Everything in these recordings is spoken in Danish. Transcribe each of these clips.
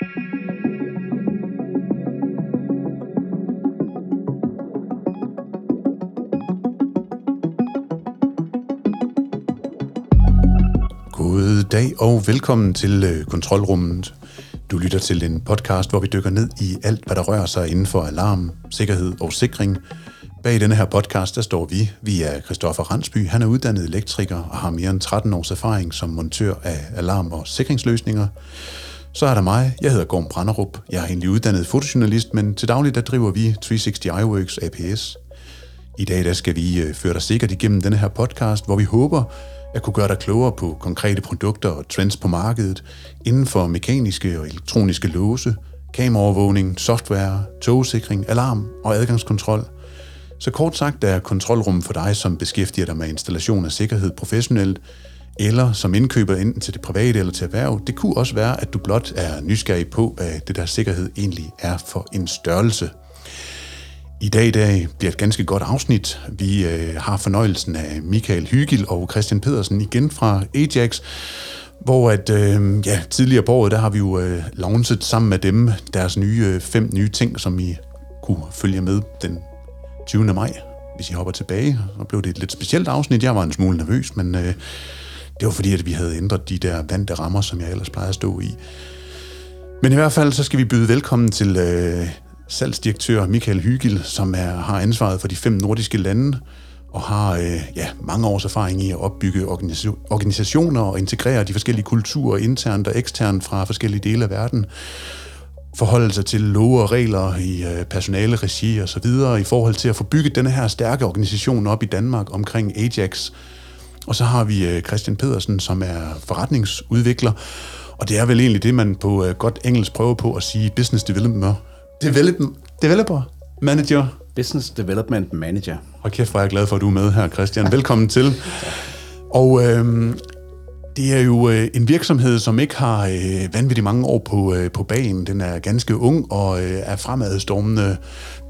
God dag og velkommen til øh, Kontrolrummet. Du lytter til en podcast, hvor vi dykker ned i alt, hvad der rører sig inden for alarm, sikkerhed og sikring. Bag denne her podcast, der står vi. Vi er Christoffer Ransby. Han er uddannet elektriker og har mere end 13 års erfaring som montør af alarm- og sikringsløsninger. Så er der mig. Jeg hedder Gorm Branderup. Jeg er egentlig uddannet fotojournalist, men til daglig der driver vi 360 iWorks APS. I dag der skal vi øh, føre dig sikkert igennem denne her podcast, hvor vi håber at kunne gøre dig klogere på konkrete produkter og trends på markedet inden for mekaniske og elektroniske låse, kameraovervågning, software, togsikring, alarm og adgangskontrol. Så kort sagt er kontrolrum for dig, som beskæftiger dig med installation af sikkerhed professionelt, eller som indkøber enten til det private eller til erhverv. Det kunne også være, at du blot er nysgerrig på, hvad det der sikkerhed egentlig er for en størrelse. I dag i dag bliver et ganske godt afsnit. Vi øh, har fornøjelsen af Michael Hygil og Christian Pedersen igen fra Ajax, hvor at, øh, ja, tidligere på året, der har vi jo øh, launchet sammen med dem deres nye øh, fem nye ting, som I kunne følge med den 20. maj, hvis I hopper tilbage. Så blev det et lidt specielt afsnit. Jeg var en smule nervøs, men øh, det var fordi, at vi havde ændret de der vante rammer, som jeg ellers plejede at stå i. Men i hvert fald, så skal vi byde velkommen til øh, salgsdirektør Michael Hygil, som er, har ansvaret for de fem nordiske lande, og har øh, ja, mange års erfaring i at opbygge organisationer og integrere de forskellige kulturer internt og eksternt fra forskellige dele af verden forholde sig til love og regler i øh, personale, regi og så videre, i forhold til at få bygget denne her stærke organisation op i Danmark omkring Ajax. Og så har vi øh, Christian Pedersen, som er forretningsudvikler, og det er vel egentlig det, man på øh, godt engelsk prøver på at sige business development. Develop, developer manager. Business Development Manager. Og kæft, hvor er jeg glad for, at du er med her, Christian. Velkommen til. Og øh, det er jo øh, en virksomhed, som ikke har øh, vanvittigt mange år på, øh, på banen. Den er ganske ung og øh, er fremadstormende.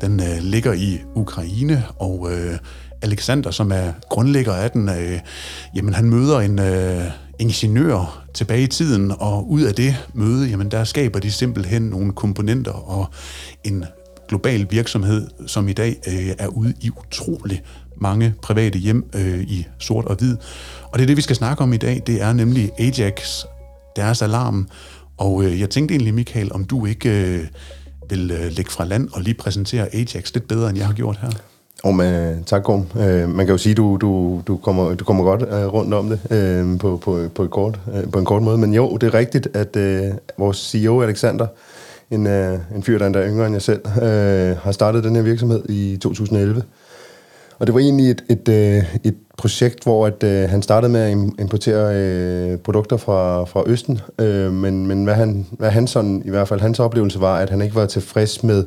Den øh, ligger i Ukraine, og øh, Alexander, som er grundlægger af den, øh, jamen han møder en øh, ingeniør tilbage i tiden, og ud af det møde, jamen der skaber de simpelthen nogle komponenter og en global virksomhed, som i dag øh, er ude i utrolig mange private hjem øh, i sort og hvid. Og det er det, vi skal snakke om i dag. Det er nemlig Ajax, deres alarm. Og øh, jeg tænkte egentlig, Michael, om du ikke øh, vil øh, lægge fra land og lige præsentere Ajax lidt bedre, end jeg har gjort her. Oh, men, tak, Gorm. Uh, man kan jo sige, du, du, du, kommer, du kommer godt uh, rundt om det uh, på, på, på, et kort, uh, på en kort måde. Men jo, det er rigtigt, at uh, vores CEO, Alexander, en, uh, en fyr, der er yngre end jeg selv, uh, har startet den her virksomhed i 2011. Og det var egentlig et, et, uh, et projekt, hvor at, uh, han startede med at importere uh, produkter fra, fra Østen. Uh, men men hvad, han, hvad han sådan, i hvert fald hans oplevelse var, at han ikke var tilfreds med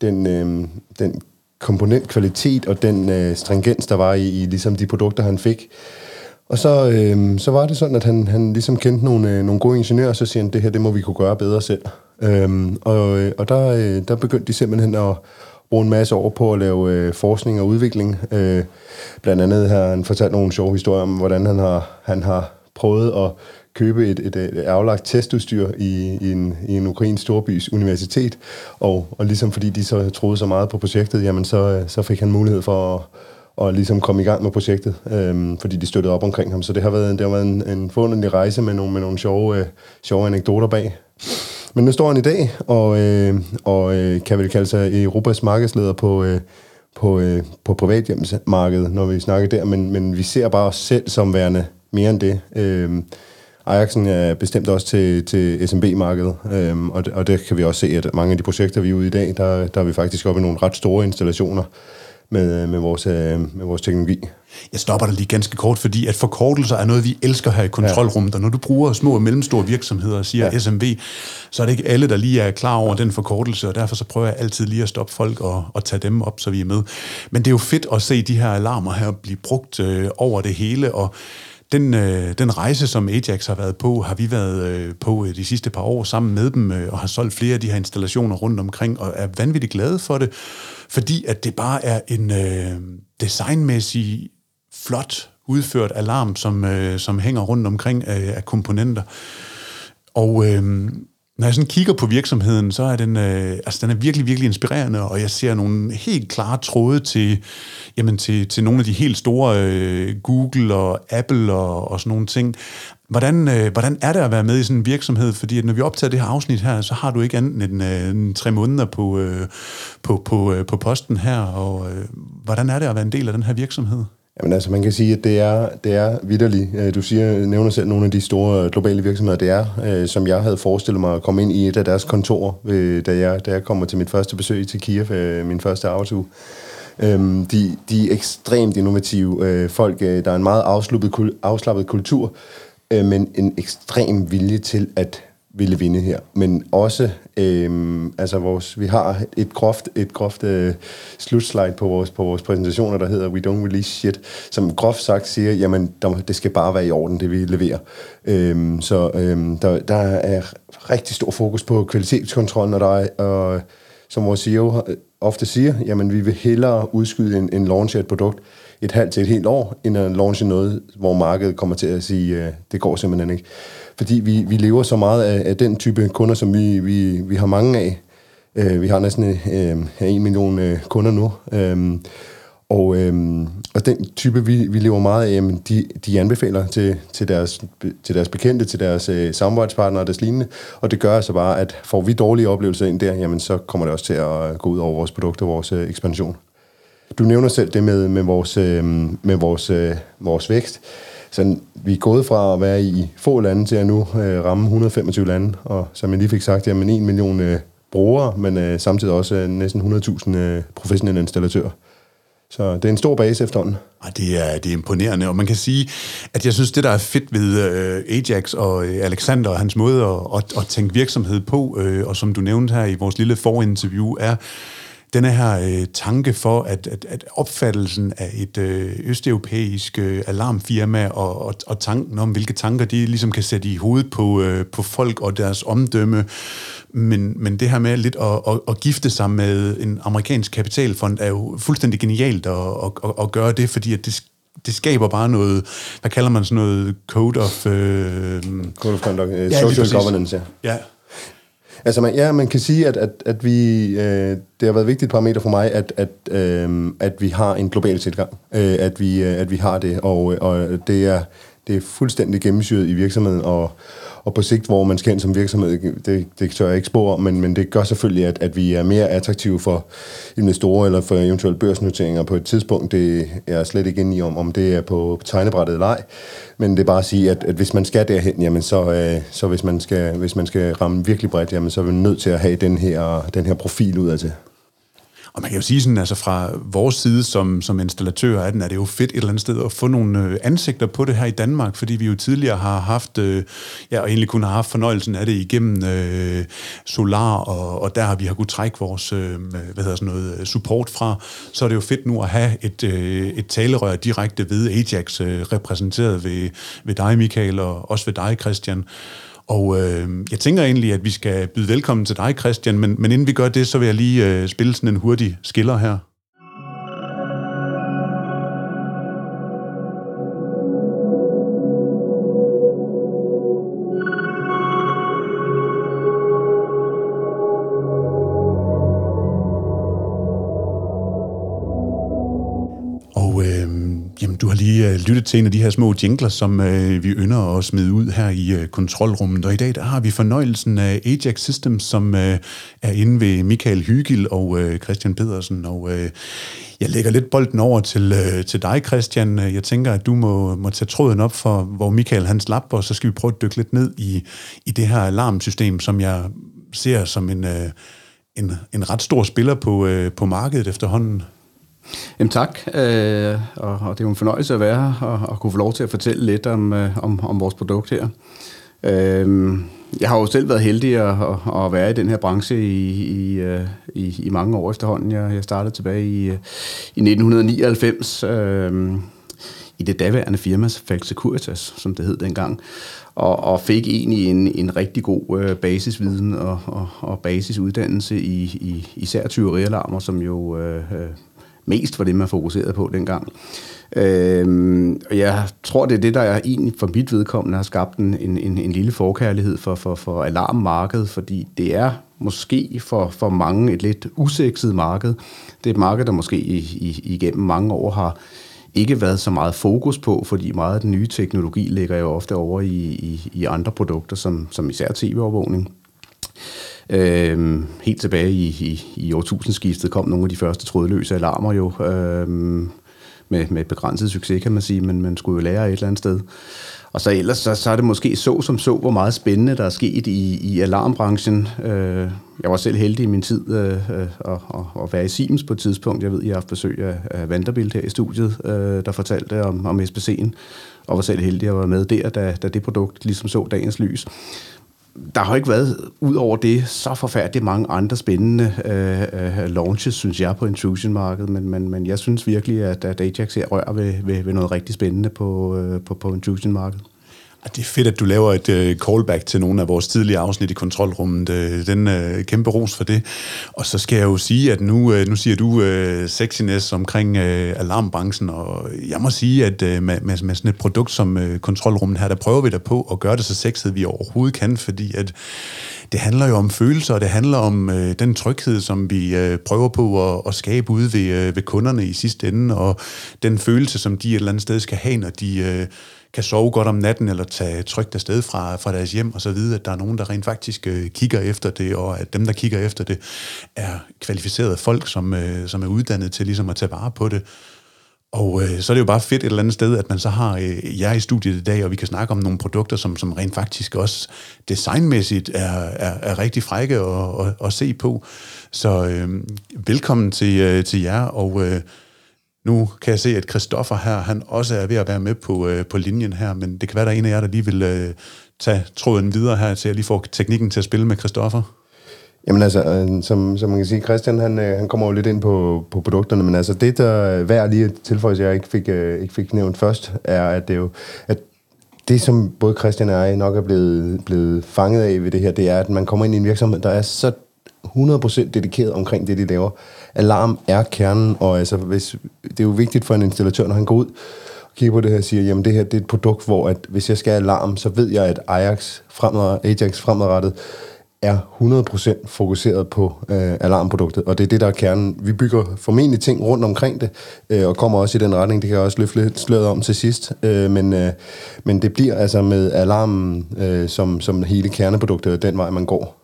den, uh, den komponentkvalitet og den øh, stringens, der var i, i ligesom de produkter, han fik. Og så, øh, så var det sådan, at han, han ligesom kendte nogle, øh, nogle gode ingeniører, og så siger han, det her, det må vi kunne gøre bedre selv. Øh, og øh, og der, øh, der begyndte de simpelthen at bruge en masse år på at lave øh, forskning og udvikling. Øh, blandt andet har han fortalt nogle sjove historier om, hvordan han har, han har prøvet at købe et, et, et aflagt testudstyr i, i, en, i en ukrainsk storbys universitet, og, og ligesom fordi de så troede så meget på projektet, jamen så, så fik han mulighed for at, og ligesom komme i gang med projektet, øhm, fordi de støttede op omkring ham. Så det har været, det har været en, en forunderlig rejse med nogle, med nogle sjove, øh, sjove anekdoter bag. Men nu står han i dag, og, øh, og øh, kan vel kalde sig Europas markedsleder på, øh, på, øh, på privathjemsmarkedet, når vi snakker der, men, men vi ser bare os selv som værende mere end det. Øh, Ajaxen er bestemt også til, til SMB-markedet, øhm, og, det, og det kan vi også se, at mange af de projekter, vi er ude i dag, der, der er vi faktisk oppe i nogle ret store installationer med, med, vores, øh, med vores teknologi. Jeg stopper dig lige ganske kort, fordi at forkortelser er noget, vi elsker her i kontrolrummet, og når du bruger små og mellemstore virksomheder og siger ja. SMB, så er det ikke alle, der lige er klar over den forkortelse, og derfor så prøver jeg altid lige at stoppe folk og, og tage dem op, så vi er med. Men det er jo fedt at se de her alarmer her blive brugt øh, over det hele, og den, øh, den rejse, som Ajax har været på, har vi været øh, på øh, de sidste par år sammen med dem, øh, og har solgt flere af de her installationer rundt omkring, og er vanvittigt glade for det, fordi at det bare er en øh, designmæssig flot udført alarm, som, øh, som hænger rundt omkring øh, af komponenter. Og øh, når jeg sådan kigger på virksomheden, så er den, øh, altså den er virkelig, virkelig inspirerende, og jeg ser nogle helt klare tråde til, jamen til, til nogle af de helt store øh, Google og Apple og, og sådan nogle ting. Hvordan, øh, hvordan er det at være med i sådan en virksomhed? Fordi at når vi optager det her afsnit her, så har du ikke andet end øh, en tre måneder på, øh, på, på, øh, på posten her. Og øh, hvordan er det at være en del af den her virksomhed? Jamen altså, man kan sige, at det er, det er vidderligt. Øh, du siger, nævner selv nogle af de store øh, globale virksomheder, det er, øh, som jeg havde forestillet mig at komme ind i et af deres kontorer, da jeg, da jeg kommer til mit første besøg til Kiev, min første arbejdsuge. Øhm, de, de er ekstremt innovative folk. Der er en meget afslappet, afslappet kultur, men en ekstrem vilje til at ville vinde her. Men også, øhm, altså vores, vi har et groft, et groft øh, slutslide på vores, på vores præsentationer, der hedder We Don't Release Shit, som groft sagt siger, jamen der, det skal bare være i orden, det vi leverer. Øhm, så øhm, der, der er rigtig stor fokus på kvalitetskontrollen, og der er, og, som vores CEO øh, ofte siger, jamen vi vil hellere udskyde en, en launch af et produkt et halvt til et helt år, end at launche noget, hvor markedet kommer til at sige, øh, det går simpelthen ikke fordi vi, vi lever så meget af, af den type kunder, som vi, vi, vi har mange af. Øh, vi har næsten øh, en million øh, kunder nu. Øh, og, øhm, og den type, vi, vi lever meget af, jamen, de, de anbefaler til, til, deres, til deres bekendte, til deres øh, samarbejdspartnere og deres lignende. Og det gør altså bare, at får vi dårlige oplevelser ind der, jamen, så kommer det også til at gå ud over vores produkter og vores øh, ekspansion. Du nævner selv det med, med vores, øh, med vores, øh, vores vækst. Så vi er gået fra at være i få lande til at nu øh, ramme 125 lande, og som jeg lige fik sagt, jamen 1 million øh, brugere, men øh, samtidig også øh, næsten 100.000 øh, professionelle installatører. Så det er en stor base efterhånden. Ja, det er, det er imponerende, og man kan sige, at jeg synes, det der er fedt ved øh, Ajax og øh, Alexander og hans måde at, at, at tænke virksomhed på, øh, og som du nævnte her i vores lille forinterview, er, denne her øh, tanke for, at, at, at opfattelsen af et øh, østeuropæisk øh, alarmfirma og, og, og tanken om, hvilke tanker de ligesom kan sætte i hovedet på, øh, på folk og deres omdømme, men, men det her med lidt at, at, at gifte sig med en amerikansk kapitalfond er jo fuldstændig genialt at, at, at, at gøre det, fordi at det det skaber bare noget, hvad kalder man sådan noget, code of... Øh, code of conduct, uh, ja, social governance, ja. Ja, Altså, man, ja, man kan sige, at, at, at vi, øh, det har været et vigtigt parameter for mig, at, at, øh, at vi har en global tilgang. Øh, at, vi, øh, at vi har det, og, øh, og det, er, det er fuldstændig gennemsyret i virksomheden, og, og på sigt, hvor man skal ind som virksomhed, det, det tør jeg ikke spore men, men det gør selvfølgelig, at, at vi er mere attraktive for investorer eller for eventuelle børsnoteringer på et tidspunkt. Det er jeg slet ikke inde i om, om det er på tegnebrættet eller ej. Men det er bare at sige, at, at hvis man skal derhen, jamen så, øh, så hvis, man skal, hvis man skal ramme virkelig bredt, jamen så er vi nødt til at have den her, den her profil ud af til. Og man kan jo sige sådan, altså fra vores side som, som installatør af den, er det jo fedt et eller andet sted at få nogle øh, ansigter på det her i Danmark, fordi vi jo tidligere har haft, øh, ja, og egentlig kun har haft fornøjelsen af det igennem øh, Solar, og, og der har vi har kunnet trække vores, øh, hvad hedder sådan noget, support fra. Så er det jo fedt nu at have et, øh, et talerør direkte ved Ajax, øh, repræsenteret ved, ved dig, Michael, og også ved dig, Christian. Og øh, jeg tænker egentlig, at vi skal byde velkommen til dig, Christian, men, men inden vi gør det, så vil jeg lige øh, spille sådan en hurtig skiller her. Lyttet til en af de her små jingler, som øh, vi ynder at smide ud her i øh, kontrolrummet. Og i dag der har vi fornøjelsen af Ajax Systems, som øh, er inde ved Michael Hygil og øh, Christian Pedersen. Og øh, jeg lægger lidt bolden over til, øh, til dig, Christian. Jeg tænker, at du må, må tage tråden op for, hvor Michael han slap, og så skal vi prøve at dykke lidt ned i, i det her alarmsystem, som jeg ser som en, øh, en, en ret stor spiller på, øh, på markedet efterhånden. Jamen tak, øh, og, og det er jo en fornøjelse at være her og, og kunne få lov til at fortælle lidt om, øh, om, om vores produkt her. Øh, jeg har jo selv været heldig at, at, at være i den her branche i, i, øh, i, i mange år efterhånden. Jeg, jeg startede tilbage i, øh, i 1999 øh, i det daværende firma Fax Securitas, som det hed dengang, og, og fik egentlig en, en rigtig god øh, basisviden og, og, og basisuddannelse i, i især tyverialarmer, som jo øh, øh mest var det, man fokuserede på dengang. Øhm, og jeg tror, det er det, der er egentlig for mit vedkommende har skabt en, en, en lille forkærlighed for, for, for alarmmarkedet, fordi det er måske for, for mange et lidt usekset marked. Det er et marked, der måske i, i, igennem mange år har ikke været så meget fokus på, fordi meget af den nye teknologi ligger jo ofte over i, i, i andre produkter, som, som især tv-overvågning. Øhm, helt tilbage i, i, i årtusindskiftet kom nogle af de første trådløse alarmer jo, øh, med, med begrænset succes, kan man sige, men man skulle jo lære et eller andet sted. Og så ellers så, så er det måske så som så, hvor meget spændende der er sket i, i alarmbranchen. Øh, jeg var selv heldig i min tid øh, at, at, at være i Siemens på et tidspunkt. Jeg ved, jeg har haft besøg af, af Vanderbilt her i studiet, øh, der fortalte om, om SPC'en, og var selv heldig at være med der, da, da det produkt ligesom så dagens lys der har ikke været, ud over det, så forfærdeligt mange andre spændende øh, øh, launches, synes jeg, på intrusion-markedet, men, men, men jeg synes virkelig, at, at Ajax her rører ved, ved, ved noget rigtig spændende på, øh, på, på intrusion-markedet. Ah, det er fedt, at du laver et uh, callback til nogle af vores tidlige afsnit i kontrolrummet. Uh, den uh, kæmpe ros for det. Og så skal jeg jo sige, at nu, uh, nu siger du uh, sexiness omkring uh, alarmbranchen, og jeg må sige, at uh, med, med, med sådan et produkt som uh, kontrolrummet her, der prøver vi da på at gøre det så sexet, vi overhovedet kan, fordi at det handler jo om følelser, og det handler om uh, den tryghed, som vi uh, prøver på at, at skabe ude ved, uh, ved kunderne i sidste ende, og den følelse, som de et eller andet sted skal have, når de... Uh, kan sove godt om natten, eller tage trygt afsted fra, fra deres hjem, og så vide, at der er nogen, der rent faktisk øh, kigger efter det, og at dem, der kigger efter det, er kvalificerede folk, som, øh, som er uddannet til ligesom at tage vare på det. Og øh, så er det jo bare fedt et eller andet sted, at man så har øh, jer i studiet i dag, og vi kan snakke om nogle produkter, som, som rent faktisk også designmæssigt er, er, er rigtig frække at, at, at se på. Så øh, velkommen til, øh, til jer, og øh, nu kan jeg se, at Christoffer her, han også er ved at være med på, øh, på linjen her, men det kan være, der er en af jer, der lige vil øh, tage tråden videre her, til jeg lige får teknikken til at spille med Christoffer. Jamen altså, øh, som, som man kan sige, Christian han, øh, han kommer jo lidt ind på, på produkterne, men altså det, der er værd lige at tilføje, jeg ikke fik, øh, ikke fik nævnt først, er, at det er jo, at det, som både Christian og jeg nok er blevet, blevet fanget af ved det her, det er, at man kommer ind i en virksomhed, der er så 100% dedikeret omkring det, de laver. Alarm er kernen, og altså, hvis, det er jo vigtigt for en installatør, når han går ud og kigger på det her og siger, jamen det her det er et produkt, hvor at, hvis jeg skal have alarm, så ved jeg, at Ajax, fremad, Ajax fremadrettet er 100% fokuseret på øh, alarmproduktet, og det er det, der er kernen. Vi bygger formentlig ting rundt omkring det, øh, og kommer også i den retning. Det kan jeg også løfte lidt sløret om til sidst, øh, men, øh, men det bliver altså med alarmen øh, som, som hele kerneproduktet, den vej man går.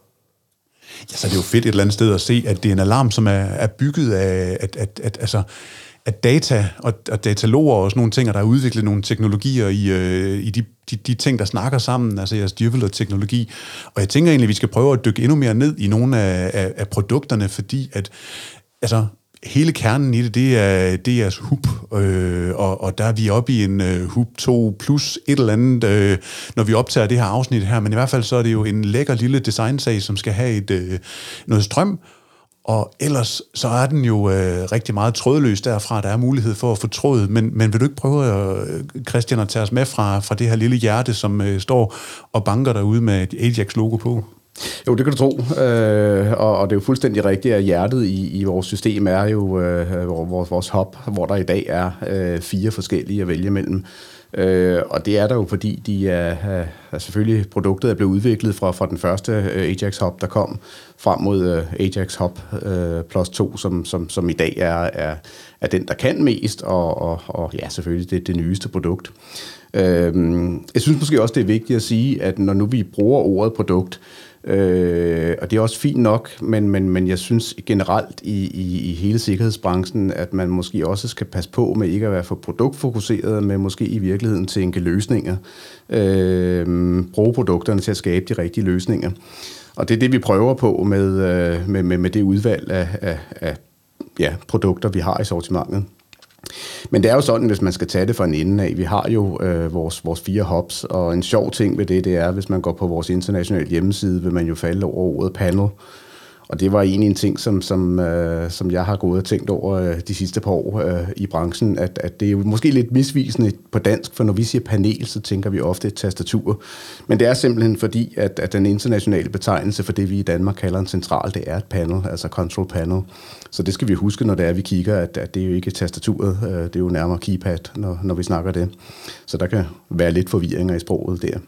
Ja, så er det jo fedt et eller andet sted at se, at det er en alarm, som er, er bygget af, at, at, at, altså, at data og, og dataloger og sådan nogle ting, og der er udviklet nogle teknologier i, øh, i de, de, de ting, der snakker sammen, altså jeres dyrvelder-teknologi. Og jeg tænker egentlig, at vi skal prøve at dykke endnu mere ned i nogle af, af, af produkterne, fordi at altså, hele kernen i det, det er DR's hub, øh, og, og der er vi oppe i en øh, hub 2 plus et eller andet, øh, når vi optager det her afsnit her, men i hvert fald så er det jo en lækker lille designsag, som skal have et, øh, noget strøm, og ellers så er den jo øh, rigtig meget trådløs derfra, der er mulighed for at få tråd, men, men vil du ikke prøve, at, øh, Christian, at tage os med fra, fra det her lille hjerte, som øh, står og banker derude med et Ajax-logo på? Jo, det kan du tro, øh, og, og det er jo fuldstændig rigtigt, at hjertet i, i vores system er jo øh, vores, vores hop, hvor der i dag er øh, fire forskellige at vælge mellem. Øh, og det er der jo, fordi de er, er selvfølgelig produktet er blevet udviklet fra, fra den første øh, Ajax Hub, der kom frem mod øh, Ajax Hub øh, Plus 2, som, som, som i dag er, er, er den, der kan mest, og, og, og ja, selvfølgelig det, det nyeste produkt. Øh, jeg synes måske også, det er vigtigt at sige, at når nu vi bruger ordet produkt, Øh, og det er også fint nok, men, men, men jeg synes generelt i, i, i hele sikkerhedsbranchen, at man måske også skal passe på med ikke at være for produktfokuseret, men måske i virkeligheden tænke løsninger. Øh, bruge produkterne til at skabe de rigtige løsninger. Og det er det, vi prøver på med, øh, med, med, med det udvalg af, af, af ja, produkter, vi har i sortimentet. Men det er jo sådan, hvis man skal tage det fra en ende af, vi har jo øh, vores, vores fire hops, og en sjov ting ved det, det er, hvis man går på vores internationale hjemmeside, vil man jo falde over ordet panel. Og det var egentlig en ting, som, som, øh, som jeg har gået og tænkt over øh, de sidste par år øh, i branchen, at, at det er jo måske lidt misvisende på dansk, for når vi siger panel, så tænker vi ofte et tastatur. Men det er simpelthen fordi, at, at den internationale betegnelse for det, vi i Danmark kalder en central, det er et panel, altså control panel. Så det skal vi huske, når det er, vi kigger, at, at det er jo ikke tastaturet, øh, det er jo nærmere keypad, når, når vi snakker det. Så der kan være lidt forvirringer i sproget der.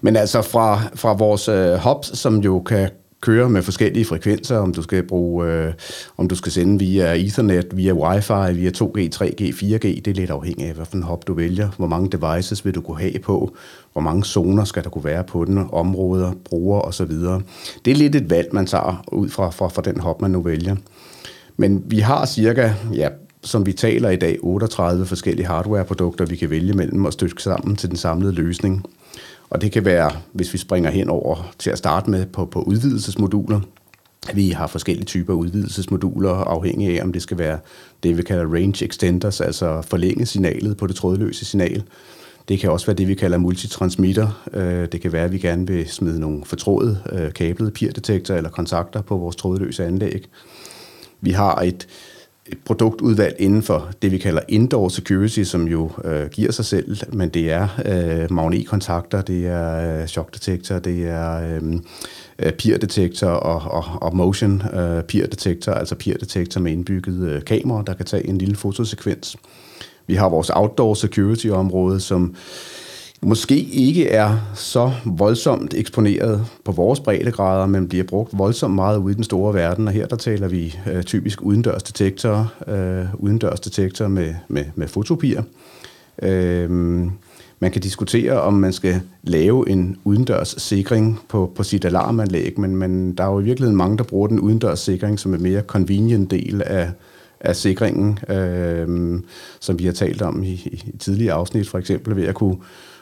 Men altså fra, fra vores øh, hubs, som jo kan kører med forskellige frekvenser, om du skal bruge, øh, om du skal sende via Ethernet, via Wi-Fi, via 2G, 3G, 4G, det er lidt afhængigt af, hvilken hop du vælger, hvor mange devices vil du kunne have på, hvor mange zoner skal der kunne være på den, områder, brugere osv. Det er lidt et valg, man tager ud fra, fra, fra den hop, man nu vælger. Men vi har cirka, ja, som vi taler i dag, 38 forskellige hardwareprodukter, vi kan vælge mellem og stykke sammen til den samlede løsning. Og det kan være, hvis vi springer hen over til at starte med på, på udvidelsesmoduler. Vi har forskellige typer udvidelsesmoduler, afhængig af, om det skal være det, vi kalder range extenders, altså forlænge signalet på det trådløse signal. Det kan også være det, vi kalder multitransmitter. Øh, det kan være, at vi gerne vil smide nogle fortrådede øh, kablede peer-detektorer eller kontakter på vores trådløse anlæg. Vi har et et produktudvalg inden for det, vi kalder indoor security, som jo øh, giver sig selv, men det er øh, magnetkontakter, det er øh, chokdetektor, det er øh, øh, peer detektor og, og, og motion øh, peer detektor, altså peer detektor med indbygget øh, kamera, der kan tage en lille fotosekvens. Vi har vores outdoor security område, som måske ikke er så voldsomt eksponeret på vores breddegrader, men bliver brugt voldsomt meget ude i den store verden. Og her der taler vi øh, typisk udendørs detektorer, øh, udendørs detektorer med, med, med fotopier. Øh, man kan diskutere, om man skal lave en udendørs sikring på, på sit alarmanlæg, men, men der er jo i virkeligheden mange, der bruger den udendørs sikring som en mere convenient del af, af sikringen, øh, som vi har talt om i, i tidligere afsnit, for eksempel ved at kunne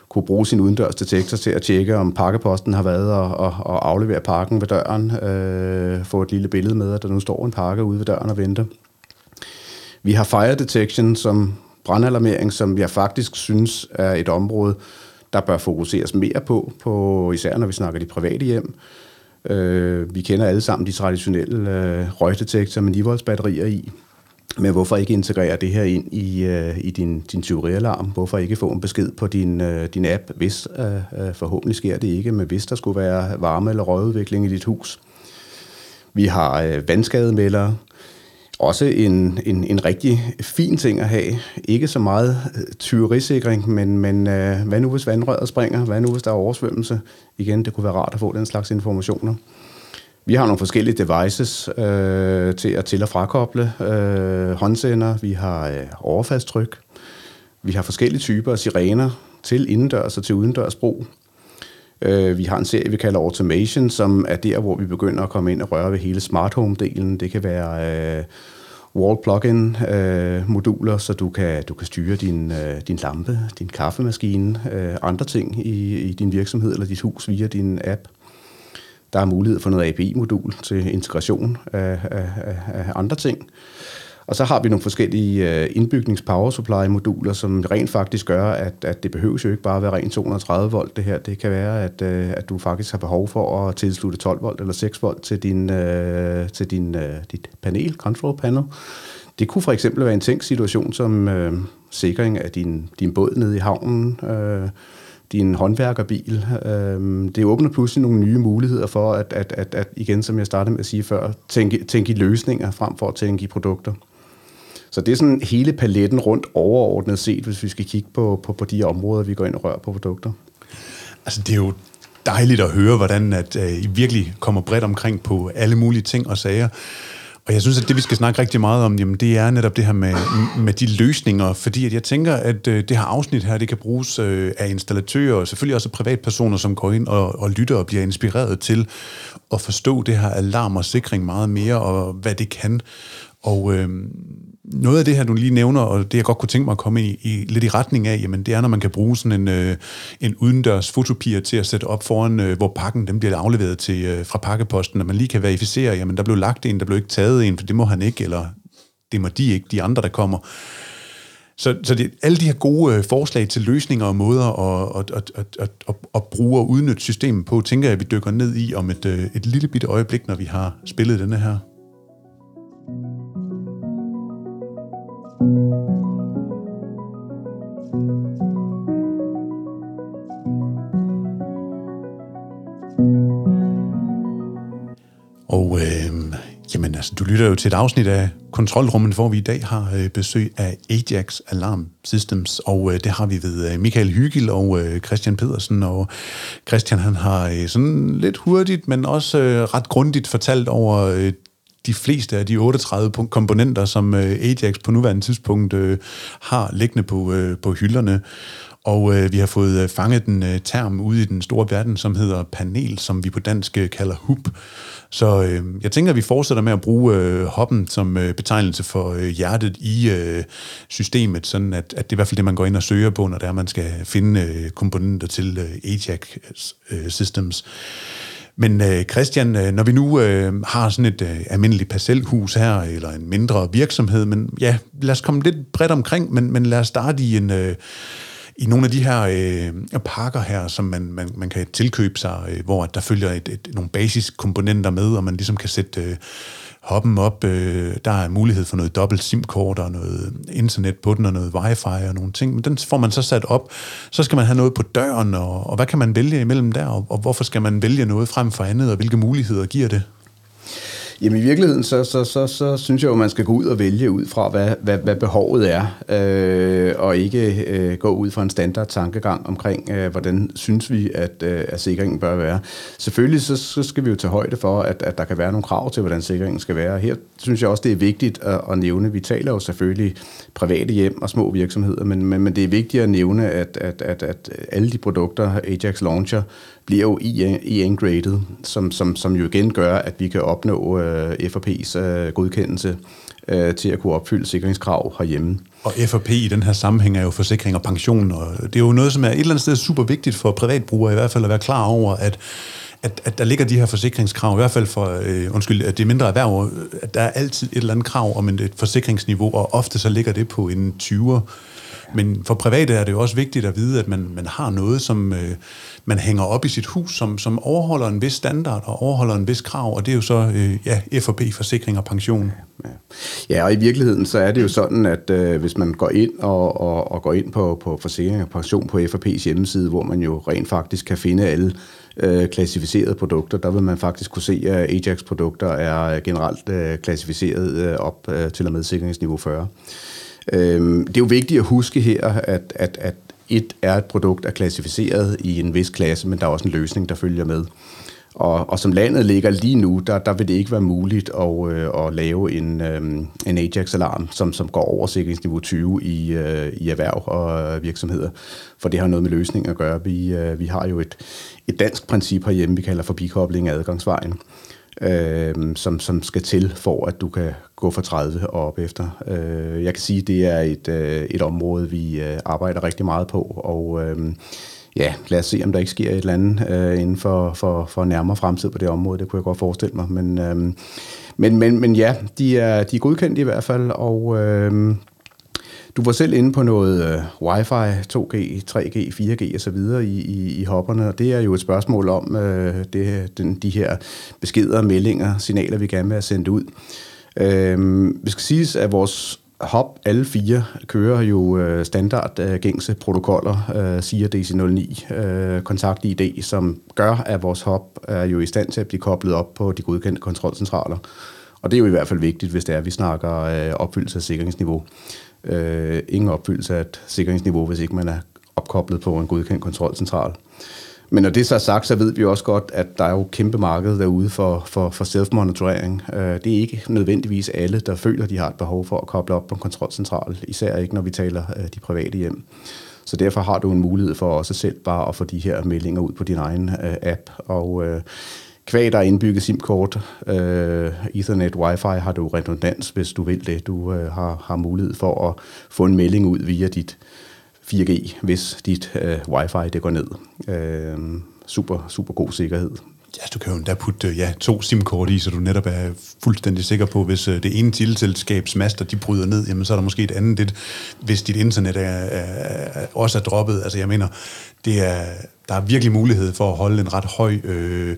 kunne bruge sin udendørs detektor til at tjekke, om pakkeposten har været og, og, og aflevere pakken ved døren. Øh, få et lille billede med, at der nu står en pakke ude ved døren og venter. Vi har fire detection som brandalarmering, som jeg faktisk synes er et område, der bør fokuseres mere på, på især når vi snakker de private hjem. Øh, vi kender alle sammen de traditionelle øh, røgdetektorer med 9 batterier i. Men hvorfor ikke integrere det her ind i, øh, i din, din tyverialarm? Hvorfor ikke få en besked på din, øh, din app, hvis øh, øh, forhåbentlig sker det ikke, men hvis der skulle være varme- eller røgudvikling i dit hus? Vi har øh, vandskademeldere. Også en, en, en rigtig fin ting at have. Ikke så meget øh, tyverisikring, men, men øh, hvad nu hvis vandrøret springer? Hvad nu hvis der er oversvømmelse? Igen, det kunne være rart at få den slags informationer. Vi har nogle forskellige devices øh, til at til- og frakoble øh, håndsender. Vi har øh, overfaldstryk. Vi har forskellige typer af sirener til indendørs og til udendørs brug. Øh, vi har en serie, vi kalder Automation, som er der, hvor vi begynder at komme ind og røre ved hele smart home-delen. Det kan være øh, wall plug-in øh, moduler, så du kan, du kan styre din, øh, din lampe, din kaffemaskine, øh, andre ting i, i din virksomhed eller dit hus via din app. Der er mulighed for noget API-modul til integration af, af, af andre ting. Og så har vi nogle forskellige øh, indbygnings power supply moduler, som rent faktisk gør, at, at det behøves jo ikke bare at være rent 230 volt det her. Det kan være, at, øh, at du faktisk har behov for at tilslutte 12 volt eller 6 volt til, din, øh, til din, dit panel, control panel. Det kunne for eksempel være en tænkt situation som øh, sikring af din, din båd nede i havnen, øh, din håndværkerbil. Øh, det åbner pludselig nogle nye muligheder for, at, at, at, at igen, som jeg startede med at sige før, tænke, tænke i løsninger frem for at tænke i produkter. Så det er sådan hele paletten rundt overordnet set, hvis vi skal kigge på, på, på de områder, vi går ind og rører på produkter. Altså det er jo dejligt at høre, hvordan at, uh, I virkelig kommer bredt omkring på alle mulige ting og sager. Og jeg synes, at det, vi skal snakke rigtig meget om, jamen, det er netop det her med, med de løsninger, fordi at jeg tænker, at øh, det her afsnit her, det kan bruges øh, af installatører, og selvfølgelig også privatpersoner, som går ind og, og lytter og bliver inspireret til at forstå det her alarm og sikring meget mere, og hvad det kan. Og øh, noget af det her, du lige nævner, og det jeg godt kunne tænke mig at komme i, i lidt i retning af, jamen det er, når man kan bruge sådan en, øh, en udendørs fotopier til at sætte op foran, øh, hvor pakken den bliver afleveret til øh, fra pakkeposten, og man lige kan verificere, jamen der blev lagt en, der blev ikke taget en, for det må han ikke, eller det må de ikke, de andre, der kommer. så, så det, alle de her gode øh, forslag til løsninger og måder at, at, at, at, at, at bruge og udnytte systemet på, tænker jeg, at vi dykker ned i om et, øh, et lille bitte øjeblik, når vi har spillet denne her. Og øh, jamen altså, du lytter jo til et afsnit af Kontrolrummet, hvor vi i dag har øh, besøg af Ajax Alarm Systems, og øh, det har vi ved øh, Michael Hygel og øh, Christian Pedersen, og Christian han har øh, sådan lidt hurtigt, men også øh, ret grundigt fortalt over øh, de fleste af de 38 komponenter, som øh, Ajax på nuværende tidspunkt øh, har liggende på, øh, på hylderne. Og øh, vi har fået øh, fanget den øh, term ude i den store verden, som hedder panel, som vi på dansk øh, kalder hub. Så øh, jeg tænker, at vi fortsætter med at bruge øh, hoppen som øh, betegnelse for øh, hjertet i øh, systemet, sådan at, at det er i hvert fald det, man går ind og søger på, når det er, man skal finde øh, komponenter til øh, Ajax øh, Systems. Men øh, Christian, øh, når vi nu øh, har sådan et øh, almindeligt parcelhus her, eller en mindre virksomhed, men ja, lad os komme lidt bredt omkring, men, men lad os starte i en... Øh, i nogle af de her øh, pakker her, som man, man, man kan tilkøbe sig, øh, hvor der følger et, et, nogle basiskomponenter med, og man ligesom kan sætte øh, hoppen op. Øh, der er mulighed for noget dobbelt SIM-kort og noget internet på den, og noget wifi og nogle ting. Men den får man så sat op. Så skal man have noget på døren, og, og hvad kan man vælge imellem der, og, og hvorfor skal man vælge noget frem for andet, og hvilke muligheder giver det? Jamen i virkeligheden, så, så, så, så synes jeg jo, at man skal gå ud og vælge ud fra, hvad, hvad, hvad behovet er, øh, og ikke øh, gå ud fra en standard tankegang omkring, øh, hvordan synes vi, at, øh, at sikringen bør være. Selvfølgelig så, så skal vi jo tage højde for, at, at der kan være nogle krav til, hvordan sikringen skal være. Her synes jeg også, det er vigtigt at, at nævne, vi taler jo selvfølgelig private hjem og små virksomheder, men, men, men det er vigtigt at nævne, at, at, at, at alle de produkter, Ajax Launcher, bliver jo EN-graded, som, som, som jo igen gør, at vi kan opnå øh, FRP's øh, godkendelse øh, til at kunne opfylde sikringskrav herhjemme. Og FRP i den her sammenhæng er jo forsikring og pension, og det er jo noget, som er et eller andet sted super vigtigt for privatbrugere i hvert fald at være klar over, at at, at der ligger de her forsikringskrav, i hvert fald for, øh, undskyld, at det er mindre erhverv, at der er altid et eller andet krav om et forsikringsniveau, og ofte så ligger det på en 20'er. Men for private er det jo også vigtigt at vide, at man, man har noget, som øh, man hænger op i sit hus, som, som overholder en vis standard og overholder en vis krav, og det er jo så øh, ja, FOP, forsikring og pension. Ja. ja, og i virkeligheden så er det jo sådan, at øh, hvis man går ind og, og, og går ind på, på forsikring og pension på F&P's hjemmeside, hvor man jo rent faktisk kan finde alle øh, klassificerede produkter, der vil man faktisk kunne se, at Ajax-produkter er generelt øh, klassificeret øh, op øh, til og med sikringsniveau 40. Øhm, det er jo vigtigt at huske her, at, at, at et er et produkt er klassificeret i en vis klasse, men der er også en løsning, der følger med. Og, og som landet ligger lige nu, der, der vil det ikke være muligt at, øh, at lave en, øh, en Ajax-alarm, som, som går over sikringsniveau 20 i, øh, i erhverv og virksomheder. For det har noget med løsning at gøre. Vi, øh, vi har jo et, et dansk princip herhjemme, vi kalder for bikobling af adgangsvejen øh, som, som skal til for, at du kan gå fra 30 og op efter. Øh, jeg kan sige, at det er et, øh, et område, vi øh, arbejder rigtig meget på, og øh, ja, lad os se, om der ikke sker et eller andet øh, inden for, for, for nærmere fremtid på det område. Det kunne jeg godt forestille mig. Men, øh, men, men, men ja, de er, de er godkendt i hvert fald, og... Øh, du var selv inde på noget øh, Wi-Fi, 2G, 3G, 4G osv. I, i, i hopperne, og det er jo et spørgsmål om øh, det, den, de her beskeder, meldinger, signaler, vi gerne vil have sendt ud. Øh, vi skal sige, at vores hop, alle fire, kører jo øh, standard øh, gængse protokoller, øh, SIA DC09, øh, kontakt-ID, som gør, at vores hop er jo i stand til at blive koblet op på de godkendte kontrolcentraler. Og det er jo i hvert fald vigtigt, hvis det er, at vi snakker øh, opfyldelse af sikringsniveau øh, ingen opfyldelse af et sikringsniveau, hvis ikke man er opkoblet på en godkendt kontrolcentral. Men når det så er sagt, så ved vi også godt, at der er jo kæmpe marked derude for, for, for self-monitorering. Øh, det er ikke nødvendigvis alle, der føler, de har et behov for at koble op på en kontrolcentral, især ikke når vi taler øh, de private hjem. Så derfor har du en mulighed for også selv bare at få de her meldinger ud på din egen øh, app. Og Kvæg der er indbygget SIM-kort, øh, Ethernet, Wi-Fi, har du redundans, hvis du vil det. Du øh, har, har mulighed for at få en melding ud via dit 4G, hvis dit øh, wifi det går ned. Øh, super, super god sikkerhed. Ja, du kan jo endda putte øh, ja, to SIM-kort i, så du netop er fuldstændig sikker på, hvis øh, det ene teleselskabs master, de bryder ned, jamen så er der måske et andet, lidt, hvis dit internet er, er, er, også er droppet. Altså, jeg mener, det er, der er virkelig mulighed for at holde en ret høj øh,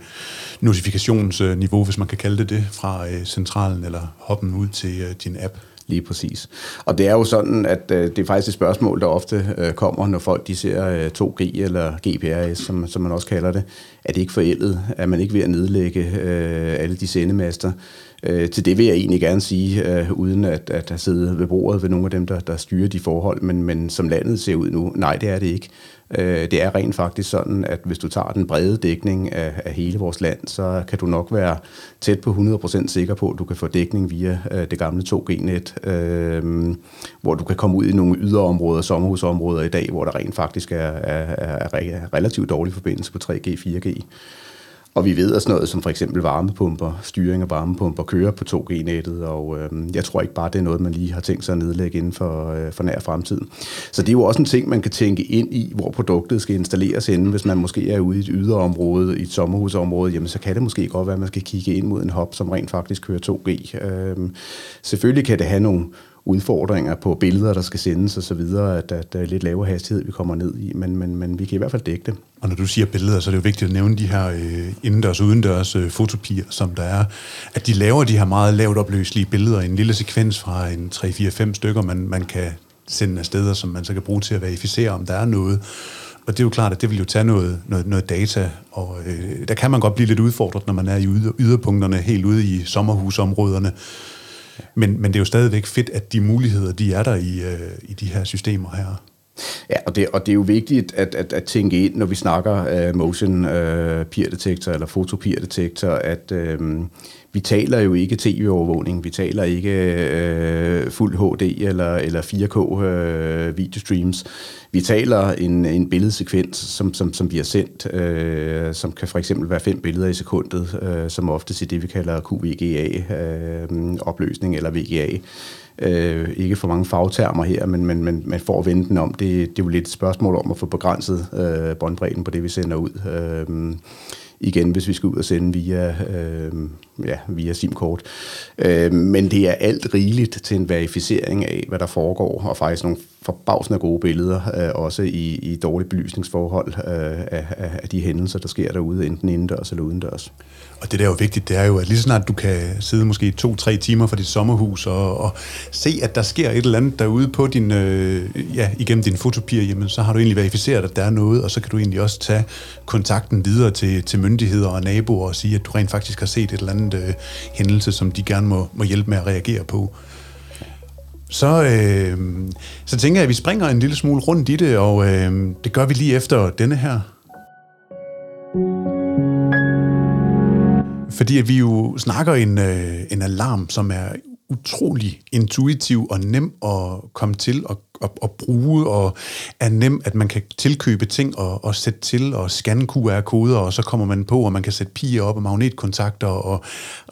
notifikationsniveau, hvis man kan kalde det det, fra øh, centralen eller hoppen ud til øh, din app. Lige præcis. Og det er jo sådan, at øh, det er faktisk et spørgsmål, der ofte øh, kommer, når folk de ser øh, 2G eller GPRS, som, som man også kalder det. Er det ikke forældet? Er man ikke ved at nedlægge øh, alle de sendemaster? Øh, til det vil jeg egentlig gerne sige, øh, uden at, at have siddet ved bordet ved nogle af dem, der, der styrer de forhold, men, men som landet ser ud nu, nej, det er det ikke. Øh, det er rent faktisk sådan, at hvis du tager den brede dækning af, af hele vores land, så kan du nok være tæt på 100% sikker på, at du kan få dækning via øh, det gamle 2G-net, øh, hvor du kan komme ud i nogle yderområder, sommerhusområder i dag, hvor der rent faktisk er, er, er relativt dårlig forbindelse på 3G, 4G. Og vi ved, at sådan noget som for eksempel varmepumper, styring af varmepumper, kører på 2G-nettet, og øh, jeg tror ikke bare, det er noget, man lige har tænkt sig at nedlægge inden for, øh, for nær fremtid. Så det er jo også en ting, man kan tænke ind i, hvor produktet skal installeres inden, hvis man måske er ude i et yderområde, i et sommerhusområde, jamen så kan det måske godt være, at man skal kigge ind mod en hop, som rent faktisk kører 2G. Øh, selvfølgelig kan det have nogle udfordringer på billeder, der skal sendes osv., at, at der er lidt lavere hastighed, vi kommer ned i, men, men, men vi kan i hvert fald dække det. Og når du siger billeder, så er det jo vigtigt at nævne de her øh, indendørs og udendørs øh, fotopier, som der er, at de laver de her meget lavt opløselige billeder i en lille sekvens fra en 3-4-5 stykker, man, man kan sende af steder, som man så kan bruge til at verificere, om der er noget. Og det er jo klart, at det vil jo tage noget, noget, noget data, og øh, der kan man godt blive lidt udfordret, når man er i yder, yderpunkterne, helt ude i sommerhusområderne, men, men det er jo stadigvæk fedt, at de muligheder, de er der i, øh, i de her systemer her. Ja, og det, og det er jo vigtigt at, at, at tænke ind, når vi snakker uh, motion øh, uh, peer detector eller foto detector, at uh, vi taler jo ikke tv-overvågning, vi taler ikke øh, fuld HD eller, eller 4K uh, øh, videostreams. Vi taler en, en billedsekvens, som, som, som bliver sendt, øh, som kan for eksempel være fem billeder i sekundet, øh, som ofte er det, vi kalder QVGA-opløsning øh, eller VGA. Øh, ikke for mange fagtermer her, men, men, men, men for at vende den om, det, det er jo lidt et spørgsmål om at få begrænset øh, båndbredden på det, vi sender ud. Øh, igen, hvis vi skal ud og sende via, øh, ja, via SIM-kort. Øh, men det er alt rigeligt til en verificering af, hvad der foregår, og faktisk nogle forbavsende gode billeder, øh, også i, i dårlige belysningsforhold øh, af, af de hændelser, der sker derude, enten indendørs eller udendørs. Og det der er jo vigtigt, det er jo, at lige snart du kan sidde måske to-tre timer fra dit sommerhus og, og se, at der sker et eller andet derude på din, øh, ja, igennem din fotopir, jamen så har du egentlig verificeret, at der er noget, og så kan du egentlig også tage kontakten videre til, til myndigheder og naboer og sige, at du rent faktisk har set et eller andet øh, hændelse, som de gerne må, må hjælpe med at reagere på. Så, øh, så tænker jeg, at vi springer en lille smule rundt i det, og øh, det gør vi lige efter denne her. Fordi at vi jo snakker en, øh, en alarm, som er utrolig intuitiv og nem at komme til at, at, at bruge, og er nem, at man kan tilkøbe ting og, og sætte til og scanne QR-koder, og så kommer man på, og man kan sætte piger op og magnetkontakter, og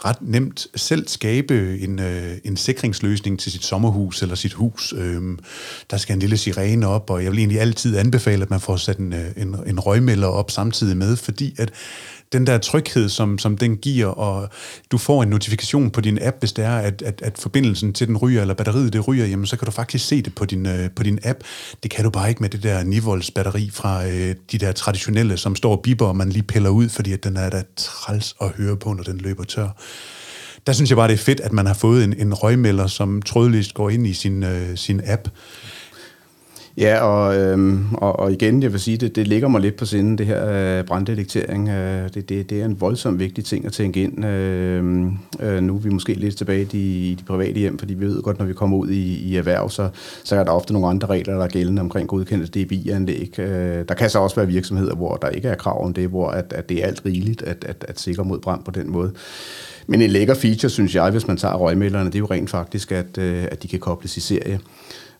ret nemt selv skabe en, øh, en sikringsløsning til sit sommerhus eller sit hus. Øhm, der skal en lille sirene op, og jeg vil egentlig altid anbefale, at man får sat en, øh, en, en røgmelder op samtidig med, fordi at den der tryghed, som, som den giver, og du får en notifikation på din app, hvis det er, at, at, at forbindelsen til den ryger, eller batteriet det ryger, jamen så kan du faktisk se det på din, øh, øh, på din app. Det kan du bare ikke med det der 9 volts batteri fra øh, de der traditionelle, som står og biber, og man lige piller ud, fordi at den er da træls at høre på, når den løber tør der synes jeg bare, det er fedt, at man har fået en, en røgmelder, som trådløst går ind i sin, øh, sin app. Ja, og, øhm, og, og igen, jeg vil sige, det, det ligger mig lidt på sinde, det her øh, branddetektering. Øh, det, det, det er en voldsomt vigtig ting at tænke ind. Øh, øh, nu er vi måske lidt tilbage i de, de private hjem, fordi vi ved godt, når vi kommer ud i, i erhverv, så, så er der ofte nogle andre regler, der er gældende omkring godkendte DBI-anlæg. Øh, der kan så også være virksomheder, hvor der ikke er krav om det, hvor at, at det er alt rigeligt at, at, at sikre mod brand på den måde. Men en lækker feature, synes jeg, hvis man tager røgmelderne, det er jo rent faktisk, at, øh, at de kan kobles i serie.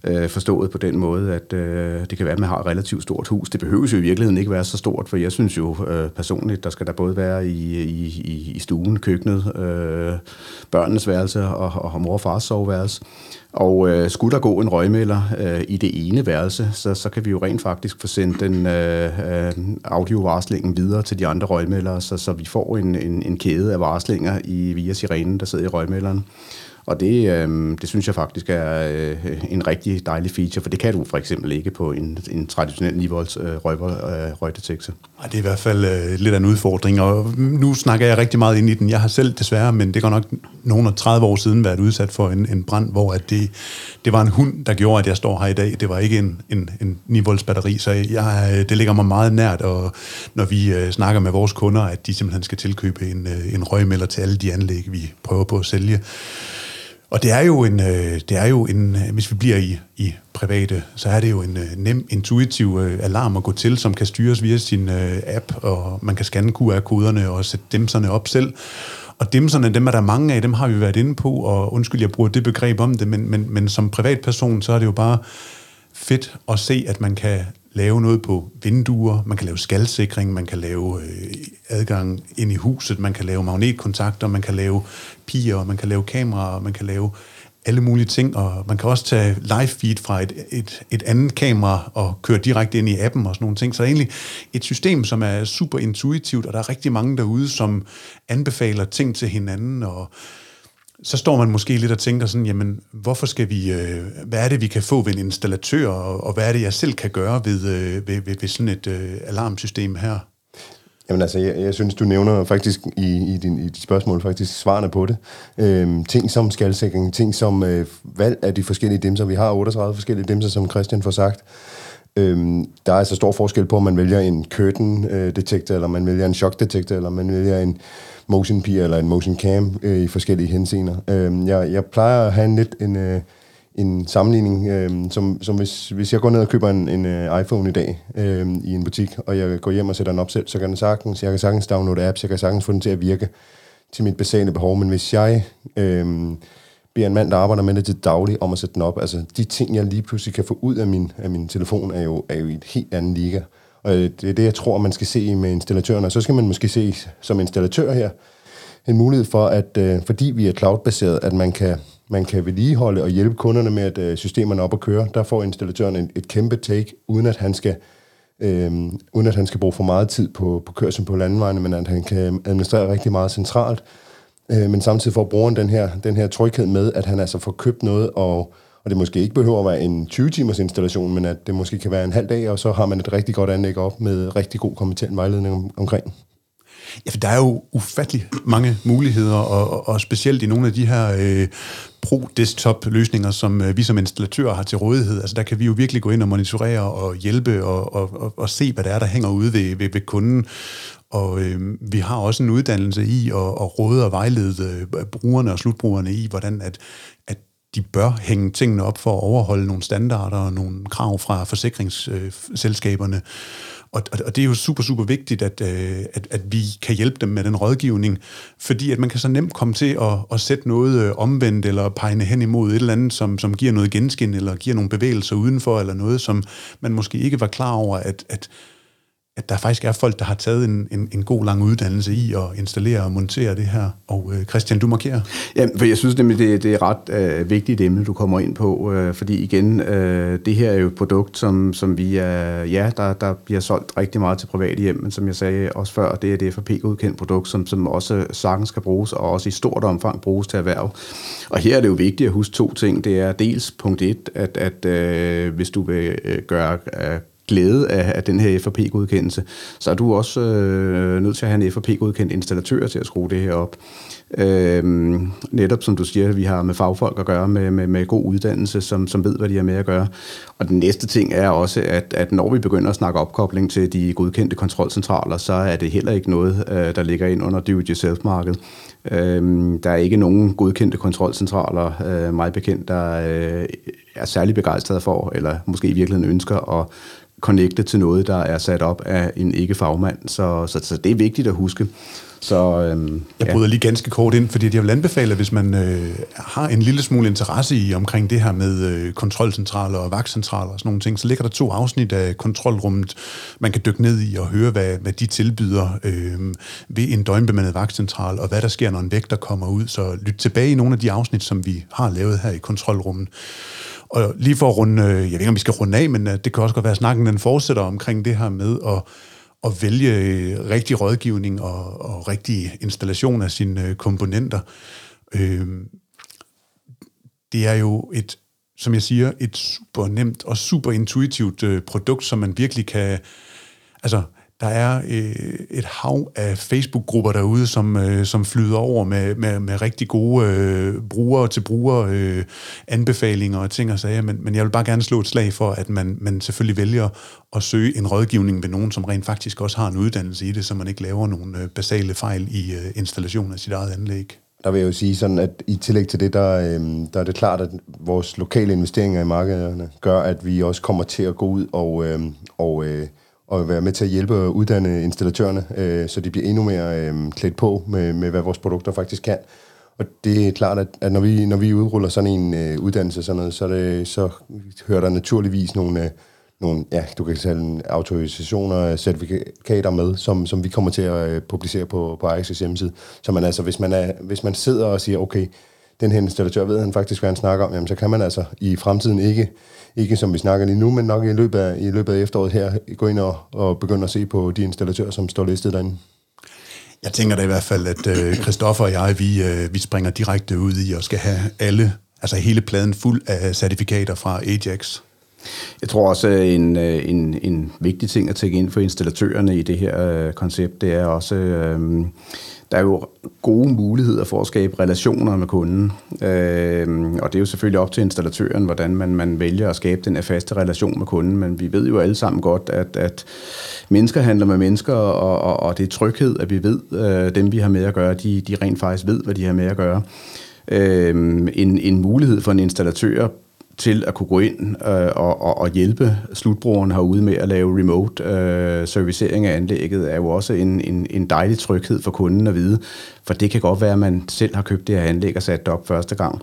Øh, forstået på den måde, at øh, det kan være, at man har et relativt stort hus. Det behøves jo i virkeligheden ikke være så stort, for jeg synes jo øh, personligt, der skal der både være i, i, i stuen, køkkenet, øh, børnenes værelse og, og mor og fars soveværelse. Og øh, skulle der gå en røgmælder øh, i det ene værelse, så, så kan vi jo rent faktisk få sendt den øh, øh, audiovarslingen videre til de andre røgmældere, så, så vi får en, en, en kæde af varslinger i, via sirenen, der sidder i røgmælderen. Og det, øh, det synes jeg faktisk er øh, en rigtig dejlig feature, for det kan du for eksempel ikke på en, en traditionel 9 volts øh, øh, røgdetektor. Øh, det er i hvert fald øh, lidt af en udfordring, og nu snakker jeg rigtig meget ind i den. Jeg har selv desværre, men det går nok nogen af 30 år siden, været udsat for en, en brand, hvor at det, det var en hund, der gjorde, at jeg står her i dag. Det var ikke en, en, en 9 volts batteri, så jeg, øh, det ligger mig meget nært, og når vi øh, snakker med vores kunder, at de simpelthen skal tilkøbe en, øh, en røgmelder til alle de anlæg, vi prøver på at sælge. Og det er jo en, øh, det er jo en øh, hvis vi bliver i, i private, så er det jo en øh, nem, intuitiv alarm at gå til, som kan styres via sin app, og man kan scanne QR-koderne og sætte dimserne op selv. Og dimserne, dem er der mange af, dem har vi været inde på, og undskyld, jeg bruger det begreb om det, men, men, men som privatperson, så er det jo bare fedt at se, at man kan lave noget på vinduer, man kan lave skalsikring, man kan lave øh, adgang ind i huset, man kan lave magnetkontakter, man kan lave piger, man kan lave kameraer, man kan lave alle mulige ting, og man kan også tage live feed fra et, et, et andet kamera og køre direkte ind i appen og sådan nogle ting. Så det er egentlig et system, som er super intuitivt, og der er rigtig mange derude, som anbefaler ting til hinanden, og så står man måske lidt og tænker sådan, jamen, hvorfor skal vi, øh, hvad er det, vi kan få ved en installatør, og, og hvad er det, jeg selv kan gøre ved, øh, ved, ved, ved sådan et øh, alarmsystem her? Jamen altså, jeg, jeg synes, du nævner faktisk i, i, din, i dit spørgsmål faktisk svarene på det. Øhm, ting som skalsikring, ting som øh, valg af de forskellige dimser. Vi har 38 forskellige dimser, som Christian får sagt. Øhm, der er altså stor forskel på, om man vælger en curtain øh, detektor, eller man vælger en shock detektor, eller man vælger en motion peer eller en motion cam øh, i forskellige henseender. Øhm, jeg, jeg plejer at have en lidt en, øh, en sammenligning, øh, som, som hvis, hvis jeg går ned og køber en, en uh, iPhone i dag øh, i en butik, og jeg går hjem og sætter den op selv, så kan den sagtens, jeg kan sagtens downloade apps, jeg kan sagtens få den til at virke til mit basale behov, men hvis jeg øh, beder en mand, der arbejder med det til daglig, om at sætte den op, altså de ting, jeg lige pludselig kan få ud af min, af min telefon, er jo, er jo i et helt andet liga. Og øh, det er det, jeg tror, man skal se med installatørerne. Og så skal man måske se som installatør her, en mulighed for, at øh, fordi vi er cloud-baseret, at man kan, man kan vedligeholde og hjælpe kunderne med, at øh, systemerne op at køre. Der får installatøren et, et kæmpe take, uden at han skal Øhm, uden at han skal bruge for meget tid på, på kørsel på landevejene, men at han kan administrere rigtig meget centralt. Øh, men samtidig får brugeren den her, den her tryghed med, at han altså får købt noget, og, og det måske ikke behøver at være en 20-timers installation, men at det måske kan være en halv dag, og så har man et rigtig godt anlæg op med rigtig god kompetent vejledning om, omkring. Ja, for der er jo ufattelig mange muligheder, og, og, og specielt i nogle af de her øh, pro-desktop-løsninger, som øh, vi som installatører har til rådighed. Altså der kan vi jo virkelig gå ind og monitorere og hjælpe og, og, og, og se, hvad der er, der hænger ude ved, ved, ved kunden. Og øh, vi har også en uddannelse i at, at råde og vejlede øh, brugerne og slutbrugerne i, hvordan at, at de bør hænge tingene op for at overholde nogle standarder og nogle krav fra forsikringsselskaberne. Øh, og, og, og det er jo super, super vigtigt, at, øh, at, at vi kan hjælpe dem med den rådgivning, fordi at man kan så nemt komme til at, at sætte noget omvendt, eller pege hen imod et eller andet, som, som giver noget genskin, eller giver nogle bevægelser udenfor, eller noget, som man måske ikke var klar over, at, at at der faktisk er folk, der har taget en, en, en god lang uddannelse i at installere og montere det her. Og øh, Christian, du markerer. Ja, for jeg synes nemlig, det, det er ret øh, vigtigt emne, du kommer ind på, øh, fordi igen, øh, det her er jo et produkt, som, som vi er, ja, der, der bliver solgt rigtig meget til private hjem, men som jeg sagde også før, det er et FRP-godkendt produkt, som, som også sagtens skal bruges, og også i stort omfang bruges til erhverv. Og her er det jo vigtigt at huske to ting. Det er dels punkt et, at, at øh, hvis du vil øh, gøre øh, glæde af, af den her FRP-godkendelse, så er du også øh, nødt til at have en FRP-godkendt installatør til at skrue det her op. Øh, netop som du siger, vi har med fagfolk at gøre, med, med, med god uddannelse, som, som ved, hvad de har med at gøre. Og den næste ting er også, at, at når vi begynder at snakke opkobling til de godkendte kontrolcentraler, så er det heller ikke noget, øh, der ligger ind under do-it-yourself-markedet. Øh, der er ikke nogen godkendte kontrolcentraler, øh, meget bekendt, der øh, er særlig begejstret for, eller måske i virkeligheden ønsker at connecte til noget, der er sat op af en ikke-fagmand. Så, så, så det er vigtigt at huske. Så, øhm, jeg bryder ja. lige ganske kort ind, fordi jeg vil anbefale, hvis man øh, har en lille smule interesse i omkring det her med øh, kontrolcentraler og vagtcentraler og sådan nogle ting, så ligger der to afsnit af kontrolrummet, man kan dykke ned i og høre, hvad, hvad de tilbyder øh, ved en døgnbemandet vagtcentral, og hvad der sker, når en vægter kommer ud. Så lyt tilbage i nogle af de afsnit, som vi har lavet her i kontrolrummet. Og lige for at runde, øh, jeg ved ikke, om vi skal runde af, men øh, det kan også godt være, at snakken den fortsætter omkring det her med at at vælge øh, rigtig rådgivning og, og rigtig installation af sine komponenter. Øh, det er jo et, som jeg siger, et super nemt og super intuitivt produkt, som man virkelig kan... Altså, der er øh, et hav af Facebook-grupper derude, som, øh, som flyder over med, med, med rigtig gode øh, brugere til brugere øh, anbefalinger og ting og sager, men, men jeg vil bare gerne slå et slag for, at man, man selvfølgelig vælger at søge en rådgivning ved nogen, som rent faktisk også har en uddannelse i det, så man ikke laver nogle øh, basale fejl i øh, installationen af sit eget anlæg. Der vil jeg jo sige sådan, at i tillæg til det, der, øh, der er det klart, at vores lokale investeringer i markederne gør, at vi også kommer til at gå ud og, øh, og øh, og være med til at hjælpe og uddanne installatørerne, øh, så de bliver endnu mere øh, klædt på med, med, hvad vores produkter faktisk kan. Og det er klart, at, at når, vi, når vi udruller sådan en øh, uddannelse, sådan noget, så, det, så hører der naturligvis nogle, øh, nogle ja, du kan kalde autorisationer, certifikater med, som, som vi kommer til at øh, publicere på, på Ajax' hjemmeside. Så man altså, hvis man, er, hvis man sidder og siger, okay, den her installatør ved han faktisk, hvad han snakker om, jamen, så kan man altså i fremtiden ikke, ikke som vi snakker lige nu, men nok i løbet af, i løbet af efteråret her, gå ind og, og begynde at se på de installatører, som står listet derinde. Jeg tænker da i hvert fald, at øh, Christoffer og jeg, vi, øh, vi springer direkte ud i og skal have alle, altså hele pladen fuld af certifikater fra Ajax. Jeg tror også, at en, øh, en, en vigtig ting at tænke ind for installatørerne i det her øh, koncept, det er også, øh, der er jo gode muligheder for at skabe relationer med kunden. Øh, og det er jo selvfølgelig op til installatøren, hvordan man, man vælger at skabe den her faste relation med kunden. Men vi ved jo alle sammen godt, at, at mennesker handler med mennesker, og, og, og det er tryghed, at vi ved, øh, dem vi har med at gøre, de, de rent faktisk ved, hvad de har med at gøre. Øh, en, en mulighed for en installatør til at kunne gå ind øh, og, og, og hjælpe slutbrugeren herude med at lave remote øh, servicering af anlægget, er jo også en, en, en dejlig tryghed for kunden at vide. For det kan godt være, at man selv har købt det her anlæg og sat det op første gang.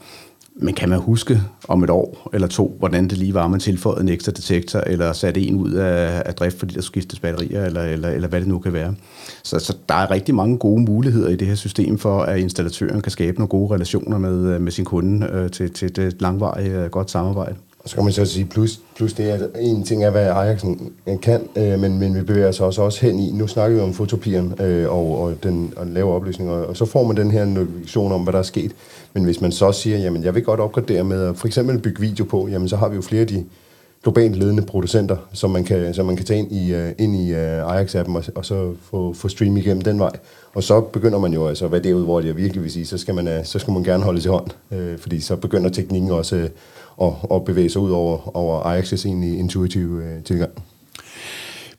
Men kan man huske om et år eller to, hvordan det lige var, man tilføjede en ekstra detektor, eller satte en ud af, af drift, fordi der skiftes batterier, eller, eller, eller hvad det nu kan være. Så, så der er rigtig mange gode muligheder i det her system for, at installatøren kan skabe nogle gode relationer med, øh, med sin kunde øh, til, til et langvarigt øh, godt samarbejde. Og så kan man så sige, plus, plus det er, en ting er, hvad Ajax kan, øh, men, men vi bevæger os også, også hen i, nu snakker vi om fotopieren øh, og, og den og lave opløsning, og, og så får man den her notifikation om, hvad der er sket. Men hvis man så siger, jamen jeg vil godt opgradere med at for eksempel bygge video på, jamen så har vi jo flere af de globalt ledende producenter, som man kan, som man kan tage ind i, uh, ind i uh, Ajax-appen og, og så få, få stream igennem den vej. Og så begynder man jo, altså hvad det er ud, hvor jeg virkelig vil sige, så skal man, uh, så skal man gerne holde til hånd, uh, fordi så begynder teknikken også uh, at, at bevæge sig ud over, over Ajax' egentlig intuitive øh, tilgang.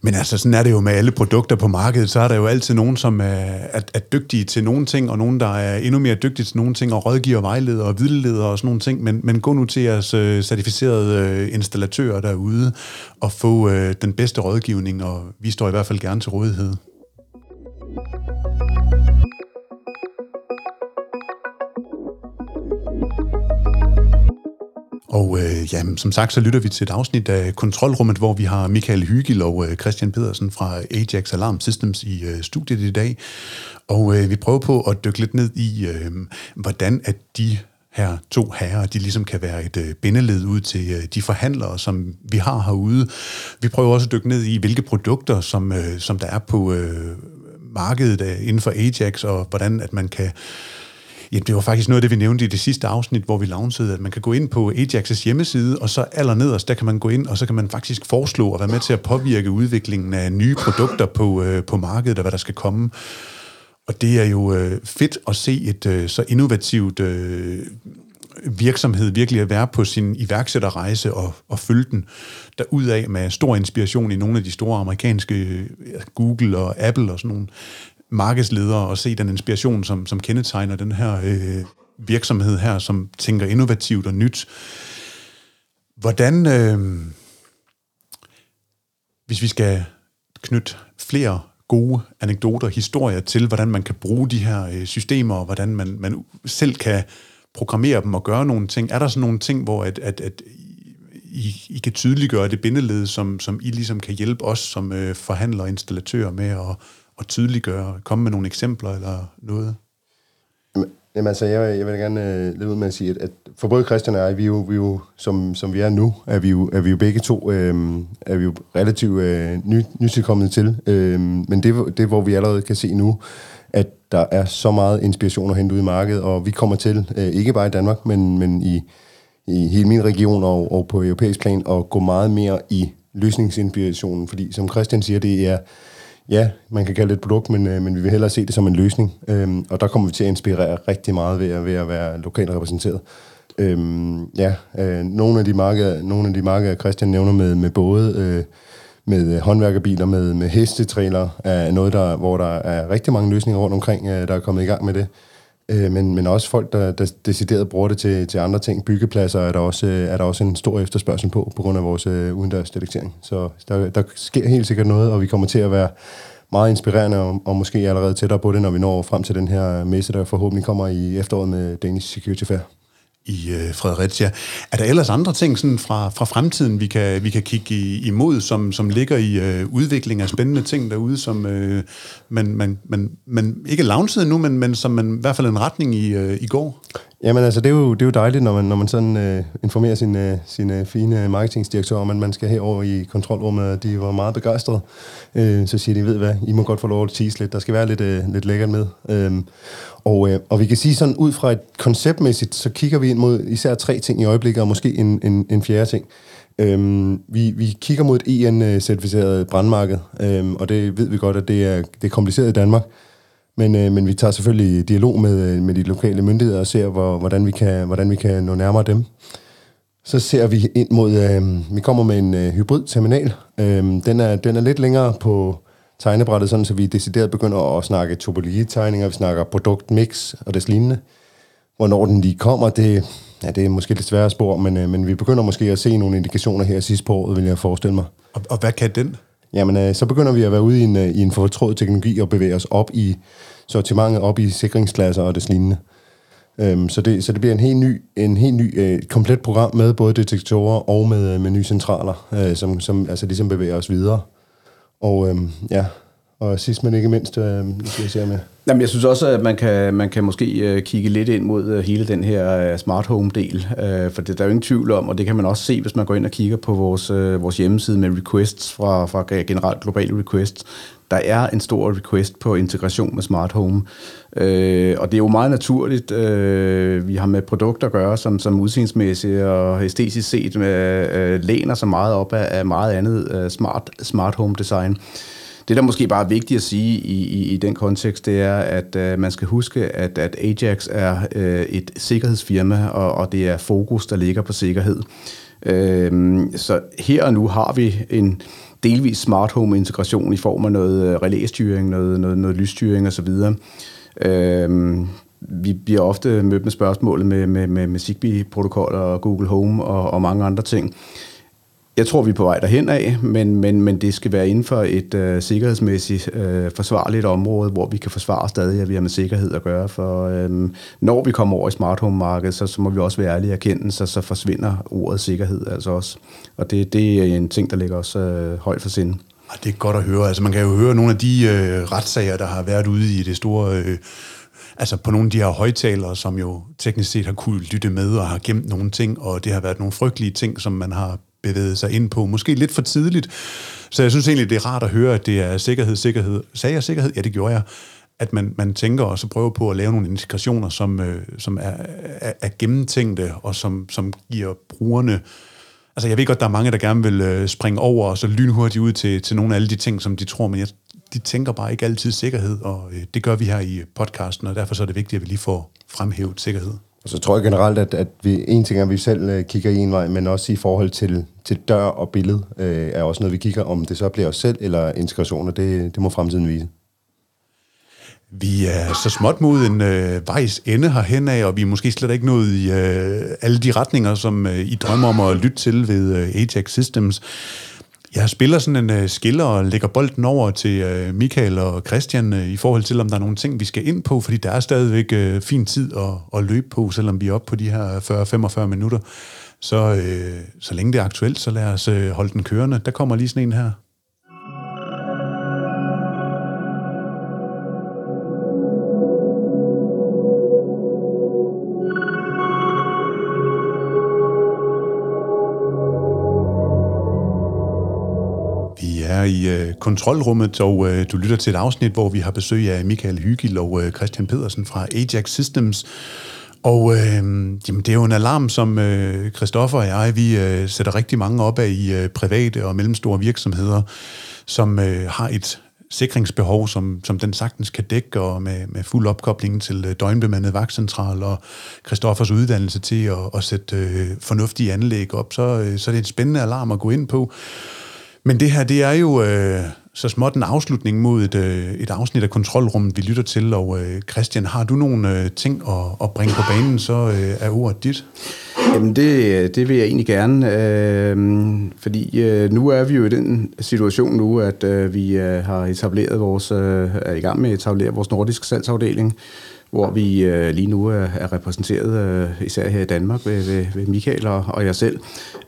Men altså, sådan er det jo med alle produkter på markedet, så er der jo altid nogen, som er, er, er dygtige til nogle ting, og nogen, der er endnu mere dygtige til nogle ting, og rådgiver, vejleder og vildleder og sådan nogle ting. Men, men gå nu til jeres øh, certificerede øh, installatører derude, og få øh, den bedste rådgivning, og vi står i hvert fald gerne til rådighed. Og øh, jamen, som sagt, så lytter vi til et afsnit af Kontrolrummet, hvor vi har Michael Hygil og øh, Christian Pedersen fra Ajax Alarm Systems i øh, studiet i dag. Og øh, vi prøver på at dykke lidt ned i, øh, hvordan at de her to herrer, de ligesom kan være et øh, bindeled ud til øh, de forhandlere, som vi har herude. Vi prøver også at dykke ned i, hvilke produkter, som, øh, som der er på øh, markedet øh, inden for Ajax, og hvordan at man kan Ja, det var faktisk noget af det, vi nævnte i det sidste afsnit, hvor vi launchede, at man kan gå ind på Ajax's hjemmeside, og så allernederst, der kan man gå ind, og så kan man faktisk foreslå at være med til at påvirke udviklingen af nye produkter på, øh, på markedet, og hvad der skal komme. Og det er jo øh, fedt at se et øh, så innovativt øh, virksomhed virkelig at være på sin iværksætterrejse og, og følge den derudad med stor inspiration i nogle af de store amerikanske øh, Google og Apple og sådan nogle markedsledere og se den inspiration, som, som kendetegner den her øh, virksomhed her, som tænker innovativt og nyt. Hvordan, øh, hvis vi skal knytte flere gode anekdoter, historier til, hvordan man kan bruge de her øh, systemer, og hvordan man, man selv kan programmere dem og gøre nogle ting. Er der sådan nogle ting, hvor at, at, at I, I kan tydeliggøre det bindeled, som, som I ligesom kan hjælpe os som øh, forhandlere og installatører med at, at tydeliggøre, komme med nogle eksempler eller noget? Jamen altså, jeg, jeg vil gerne øh, lidt ud med at sige, at, at for både Christian og jeg, vi er jo, vi er jo som, som vi er nu, er vi jo, er vi jo begge to øh, er vi jo relativt øh, ny, nytilkommende til. Øh, men det, det, hvor vi allerede kan se nu, at der er så meget inspiration at hente ud i markedet, og vi kommer til, øh, ikke bare i Danmark, men, men i, i hele min region og, og på europæisk plan, at gå meget mere i løsningsinspirationen, fordi som Christian siger, det er ja, man kan kalde det et produkt, men, øh, men vi vil hellere se det som en løsning. Øhm, og der kommer vi til at inspirere rigtig meget ved at, ved at være lokalt repræsenteret. Øhm, ja, øh, nogle af de markeder, nogle af de markeder Christian nævner med, med både øh, med håndværkerbiler, med, med hestetræler, er noget, der, hvor der er rigtig mange løsninger rundt omkring, øh, der er kommet i gang med det. Øh, men, men også folk, der, der decideret bruger det til, til andre ting. Byggepladser er der, også, øh, er der også en stor efterspørgsel på, på grund af vores øh, udendørs detektering. Så der, der sker helt sikkert noget, og vi kommer til at være meget inspirerende, og, og måske allerede tættere på det, når vi når frem til den her messe, der forhåbentlig kommer i efteråret med Danish Security Fair i øh, Fredericia. Er der ellers andre ting sådan fra, fra fremtiden, vi kan, vi kan kigge i, imod, som, som ligger i øh, udvikling af spændende ting derude, som øh, man, man, man, man ikke launchet nu, men, men som man i hvert fald en retning i, øh, i går? Jamen altså, det er jo, det er jo dejligt, når man, når man sådan øh, informerer sin, øh, sin øh, fine marketingdirektør om, at man skal herover i kontrolrummet, de var meget begejstrede. Øh, så siger de, ved hvad, I må godt få lov at tease lidt, der skal være lidt, øh, lidt lækkert med. Øh, og, øh, og vi kan sige sådan, ud fra et konceptmæssigt, så kigger vi ind mod især tre ting i øjeblikket, og måske en, en, en fjerde ting. Øhm, vi, vi kigger mod et EN-certificeret brandmarked, øhm, og det ved vi godt, at det er, det er kompliceret i Danmark. Men, øh, men vi tager selvfølgelig dialog med, øh, med de lokale myndigheder og ser, hvor, hvordan, vi kan, hvordan vi kan nå nærmere dem. Så ser vi ind mod, øh, vi kommer med en øh, hybrid-terminal. Øh, den, er, den er lidt længere på tegnebrættet, sådan, så vi decideret begynder at snakke topologitegninger, vi snakker produktmix og det lignende. Hvornår den lige kommer, det, ja, det er måske lidt svært at spore, men, øh, men vi begynder måske at se nogle indikationer her sidst på året, vil jeg forestille mig. Og, og hvad kan den? Jamen, øh, så begynder vi at være ude i en, øh, i en fortrådt teknologi og bevæge os op i sortimentet, op i sikringsklasser og det lignende. Øhm, så, det, så det bliver en helt ny, en helt ny øh, komplet program med både detektorer og med, med nye centraler, øh, som, som altså ligesom bevæger os videre. Og øhm, ja, og sidst men ikke mindst, øh, skal jeg se med. Jamen, jeg synes også, at man kan, man kan måske øh, kigge lidt ind mod øh, hele den her øh, smart home-del, øh, for det, der er jo ingen tvivl om, og det kan man også se, hvis man går ind og kigger på vores, øh, vores hjemmeside med requests fra, fra generelt globale requests. Der er en stor request på integration med smart home, øh, og det er jo meget naturligt. Øh, vi har med produkter at gøre, som, som udseendsmæssigt og æstetisk set med, øh, læner sig meget op af, af meget andet øh, smart, smart home design. Det, der måske bare er vigtigt at sige i, i, i den kontekst, det er, at øh, man skal huske, at, at Ajax er øh, et sikkerhedsfirma, og, og det er fokus, der ligger på sikkerhed. Øh, så her og nu har vi en delvis smart home integration i form af noget øh, relæstyring, noget, noget, noget lysstyring osv. Øh, vi bliver ofte mødt med spørgsmålet med, med, med, med Zigbee-protokoller og Google Home og, og mange andre ting. Jeg tror, vi er på vej derhen af, men, men, men det skal være inden for et øh, sikkerhedsmæssigt øh, forsvarligt område, hvor vi kan forsvare stadig, at vi har med sikkerhed at gøre. For øh, når vi kommer over i smart home-markedet, så, så må vi også være ærlige og erkende, så, så forsvinder ordet sikkerhed altså også. Og det, det er en ting, der ligger også øh, højt for sinde. Det er godt at høre. Altså, man kan jo høre nogle af de øh, retssager, der har været ude i det store... Øh, altså på nogle af de her højtalere, som jo teknisk set har kunne lytte med og har gemt nogle ting, og det har været nogle frygtelige ting, som man har bevæget sig ind på. Måske lidt for tidligt. Så jeg synes egentlig, det er rart at høre, at det er sikkerhed, sikkerhed. Sagde jeg sikkerhed? Ja, det gjorde jeg. At man, man tænker og så prøver på at lave nogle integrationer, som, øh, som er, er, er gennemtænkte, og som, som giver brugerne... Altså, jeg ved godt, der er mange, der gerne vil øh, springe over og så lynhurtigt ud til, til nogle af alle de ting, som de tror, men jeg, de tænker bare ikke altid sikkerhed, og øh, det gør vi her i podcasten, og derfor så er det vigtigt, at vi lige får fremhævet sikkerhed. Og så tror jeg generelt, at, at vi, en ting er, at vi selv øh, kigger i en vej, men også i forhold til, til dør og billede, øh, er også noget, vi kigger, om det så bliver os selv eller integrationer, det, det må fremtiden vise. Vi er så småt mod en øh, vejs ende herhen af, og vi er måske slet ikke nået i øh, alle de retninger, som øh, I drømmer om at lytte til ved øh, Ajax Systems. Jeg spiller sådan en øh, skiller og lægger bolden over til øh, Michael og Christian øh, i forhold til, om der er nogle ting, vi skal ind på, fordi der er stadigvæk øh, fin tid at, at løbe på, selvom vi er oppe på de her 40-45 minutter. Så, øh, så længe det er aktuelt, så lad os øh, holde den kørende. Der kommer lige sådan en her. Er i øh, kontrolrummet, og øh, du lytter til et afsnit, hvor vi har besøg af Michael Hygil og øh, Christian Pedersen fra Ajax Systems. Og øh, jamen, det er jo en alarm, som øh, Christoffer og jeg, vi øh, sætter rigtig mange op af i øh, private og mellemstore virksomheder, som øh, har et sikringsbehov, som, som den sagtens kan dække, og med, med fuld opkobling til øh, døgnbemandet vagtcentral og Christoffers uddannelse til at, at sætte øh, fornuftige anlæg op, så, øh, så er det en spændende alarm at gå ind på. Men det her, det er jo øh, så småt en afslutning mod et, øh, et afsnit af kontrolrummet, vi lytter til. Og øh, Christian, har du nogle øh, ting at, at bringe på banen, så øh, er ordet dit. Jamen det, det vil jeg egentlig gerne, øh, fordi øh, nu er vi jo i den situation nu, at øh, vi øh, har etableret vores, øh, er i gang med at etablere vores nordiske salgsafdeling, hvor vi øh, lige nu er, er repræsenteret, øh, især her i Danmark, ved, ved, ved Michael og, og jeg selv.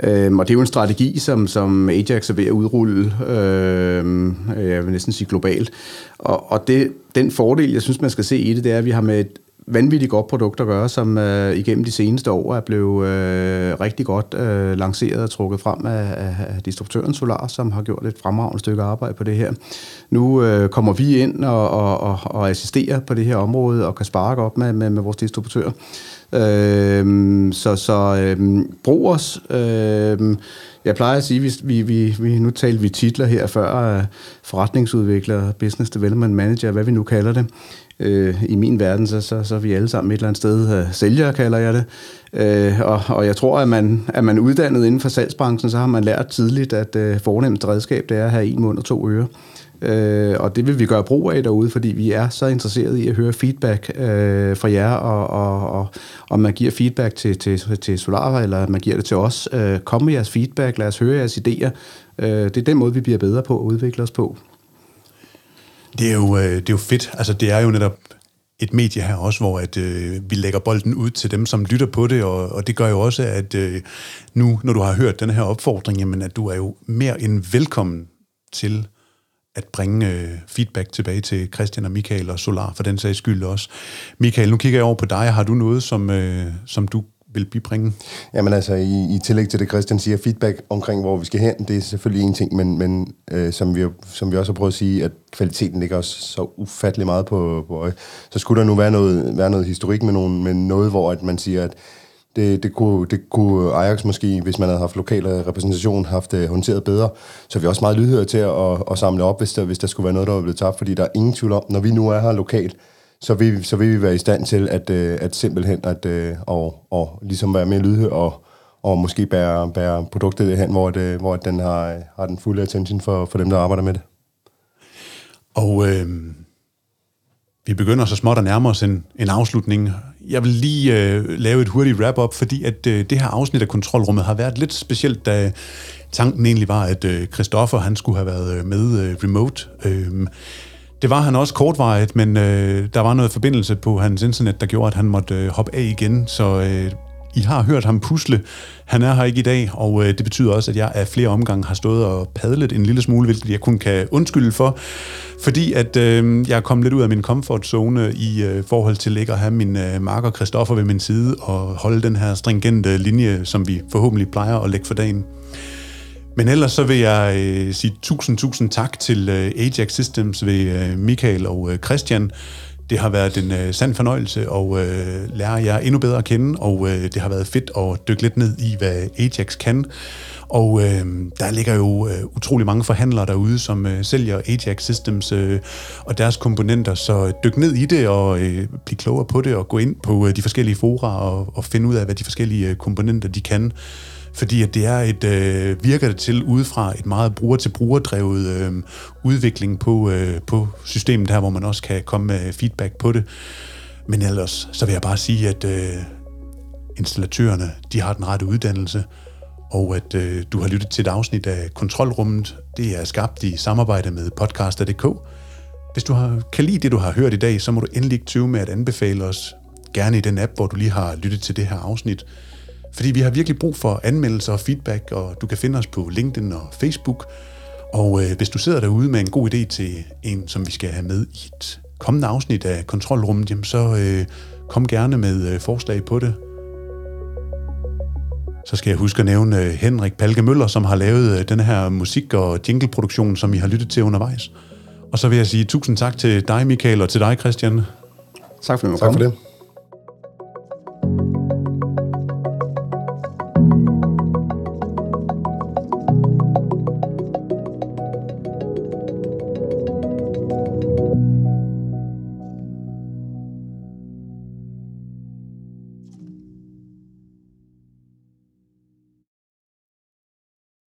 Øhm, og det er jo en strategi, som, som Ajax er ved at udrulle, øhm, øh, jeg vil næsten sige globalt. Og, og det, den fordel, jeg synes, man skal se i det, det er, at vi har med et vanvittigt godt produkt at gøre, som øh, igennem de seneste år er blevet øh, rigtig godt øh, lanceret og trukket frem af, af distributøren Solar, som har gjort et fremragende stykke arbejde på det her. Nu øh, kommer vi ind og, og, og, og assisterer på det her område og kan sparke op med, med, med vores distributør. Øh, så så øh, brug os. Øh, jeg plejer at sige, vi, vi, vi, vi nu talte vi titler her før, øh, forretningsudvikler, business development manager, hvad vi nu kalder det. Øh, I min verden, så, så, så er vi alle sammen et eller andet sted øh, sælgere, kalder jeg det. Øh, og, og jeg tror, at man er man uddannet inden for salgsbranchen, så har man lært tidligt, at øh, fornemmeste redskab, det er at have en mund og to ører. Øh, og det vil vi gøre brug af derude, fordi vi er så interesserede i at høre feedback øh, fra jer, og, og, og om man giver feedback til, til, til Solara, eller man giver det til os. Øh, kom med jeres feedback, lad os høre jeres idéer. Øh, det er den måde, vi bliver bedre på at udvikle os på. Det er jo, øh, det er jo fedt. Altså, det er jo netop et medie her også, hvor at, øh, vi lægger bolden ud til dem, som lytter på det, og, og det gør jo også, at øh, nu, når du har hørt den her opfordring, jamen, at du er jo mere end velkommen til at bringe øh, feedback tilbage til Christian og Michael og Solar, for den sags skyld også. Michael, nu kigger jeg over på dig. Har du noget, som, øh, som du vil bibringe? Jamen altså, i, i tillæg til det, Christian siger, feedback omkring, hvor vi skal hen, det er selvfølgelig en ting, men, men øh, som, vi, som vi også har prøvet at sige, at kvaliteten ligger også så ufattelig meget på, på Så skulle der nu være noget, være noget historik med, nogen, med noget, hvor at man siger, at det, det, kunne, det kunne Ajax måske, hvis man havde haft lokale repræsentation, haft uh, håndteret bedre. Så vi er også meget lydhøre til at, at, at samle op, hvis der, hvis der skulle være noget, der var blevet tabt. Fordi der er ingen tvivl om, når vi nu er her lokalt, så vil, så vil vi være i stand til at, øh, at simpelthen at, at, og, og ligesom være mere lydhør og, og måske bære, bære produktet hen, hvor, det, hvor den har, har den fulde attention for, for dem, der arbejder med det. Og øh, vi begynder så småt at nærme os en, en afslutning. Jeg vil lige øh, lave et hurtigt wrap-up, fordi at øh, det her afsnit af Kontrolrummet har været lidt specielt, da tanken egentlig var, at øh, Christoffer han skulle have været øh, med øh, remote. Øh, det var han også kortvarigt, men øh, der var noget forbindelse på hans internet, der gjorde, at han måtte øh, hoppe af igen. Så øh, I har hørt ham pusle. Han er her ikke i dag, og øh, det betyder også, at jeg af flere omgange har stået og padlet en lille smule, hvilket jeg kun kan undskylde for, fordi at øh, jeg er kommet lidt ud af min comfort zone i øh, forhold til ikke at have min øh, marker Christoffer ved min side og holde den her stringente linje, som vi forhåbentlig plejer at lægge for dagen. Men ellers så vil jeg øh, sige tusind, tusind tak til øh, Ajax Systems ved øh, Michael og øh, Christian. Det har været en øh, sand fornøjelse at øh, lære jer endnu bedre at kende, og øh, det har været fedt at dykke lidt ned i, hvad Ajax kan. Og øh, der ligger jo øh, utrolig mange forhandlere derude, som øh, sælger Ajax Systems øh, og deres komponenter, så øh, dyk ned i det og øh, bliv klogere på det, og gå ind på øh, de forskellige fora og, og finde ud af, hvad de forskellige øh, komponenter de kan fordi at det er et, øh, virker det til udefra et meget bruger-til-bruger-drevet øh, udvikling på, øh, på systemet her, hvor man også kan komme med feedback på det. Men ellers, så vil jeg bare sige, at øh, installatørerne, de har den rette uddannelse, og at øh, du har lyttet til et afsnit af Kontrolrummet. Det er skabt i samarbejde med podcaster.dk. Hvis du har, kan lide det, du har hørt i dag, så må du endelig ikke tøve med at anbefale os, gerne i den app, hvor du lige har lyttet til det her afsnit. Fordi vi har virkelig brug for anmeldelser og feedback, og du kan finde os på LinkedIn og Facebook. Og øh, hvis du sidder derude med en god idé til en, som vi skal have med i et kommende afsnit af Kontrolrummet, jamen så øh, kom gerne med øh, forslag på det. Så skal jeg huske at nævne øh, Henrik Palke Møller, som har lavet øh, den her musik- og jingleproduktion, som I har lyttet til undervejs. Og så vil jeg sige tusind tak til dig, Michael, og til dig, Christian. Tak for det. Tak for det.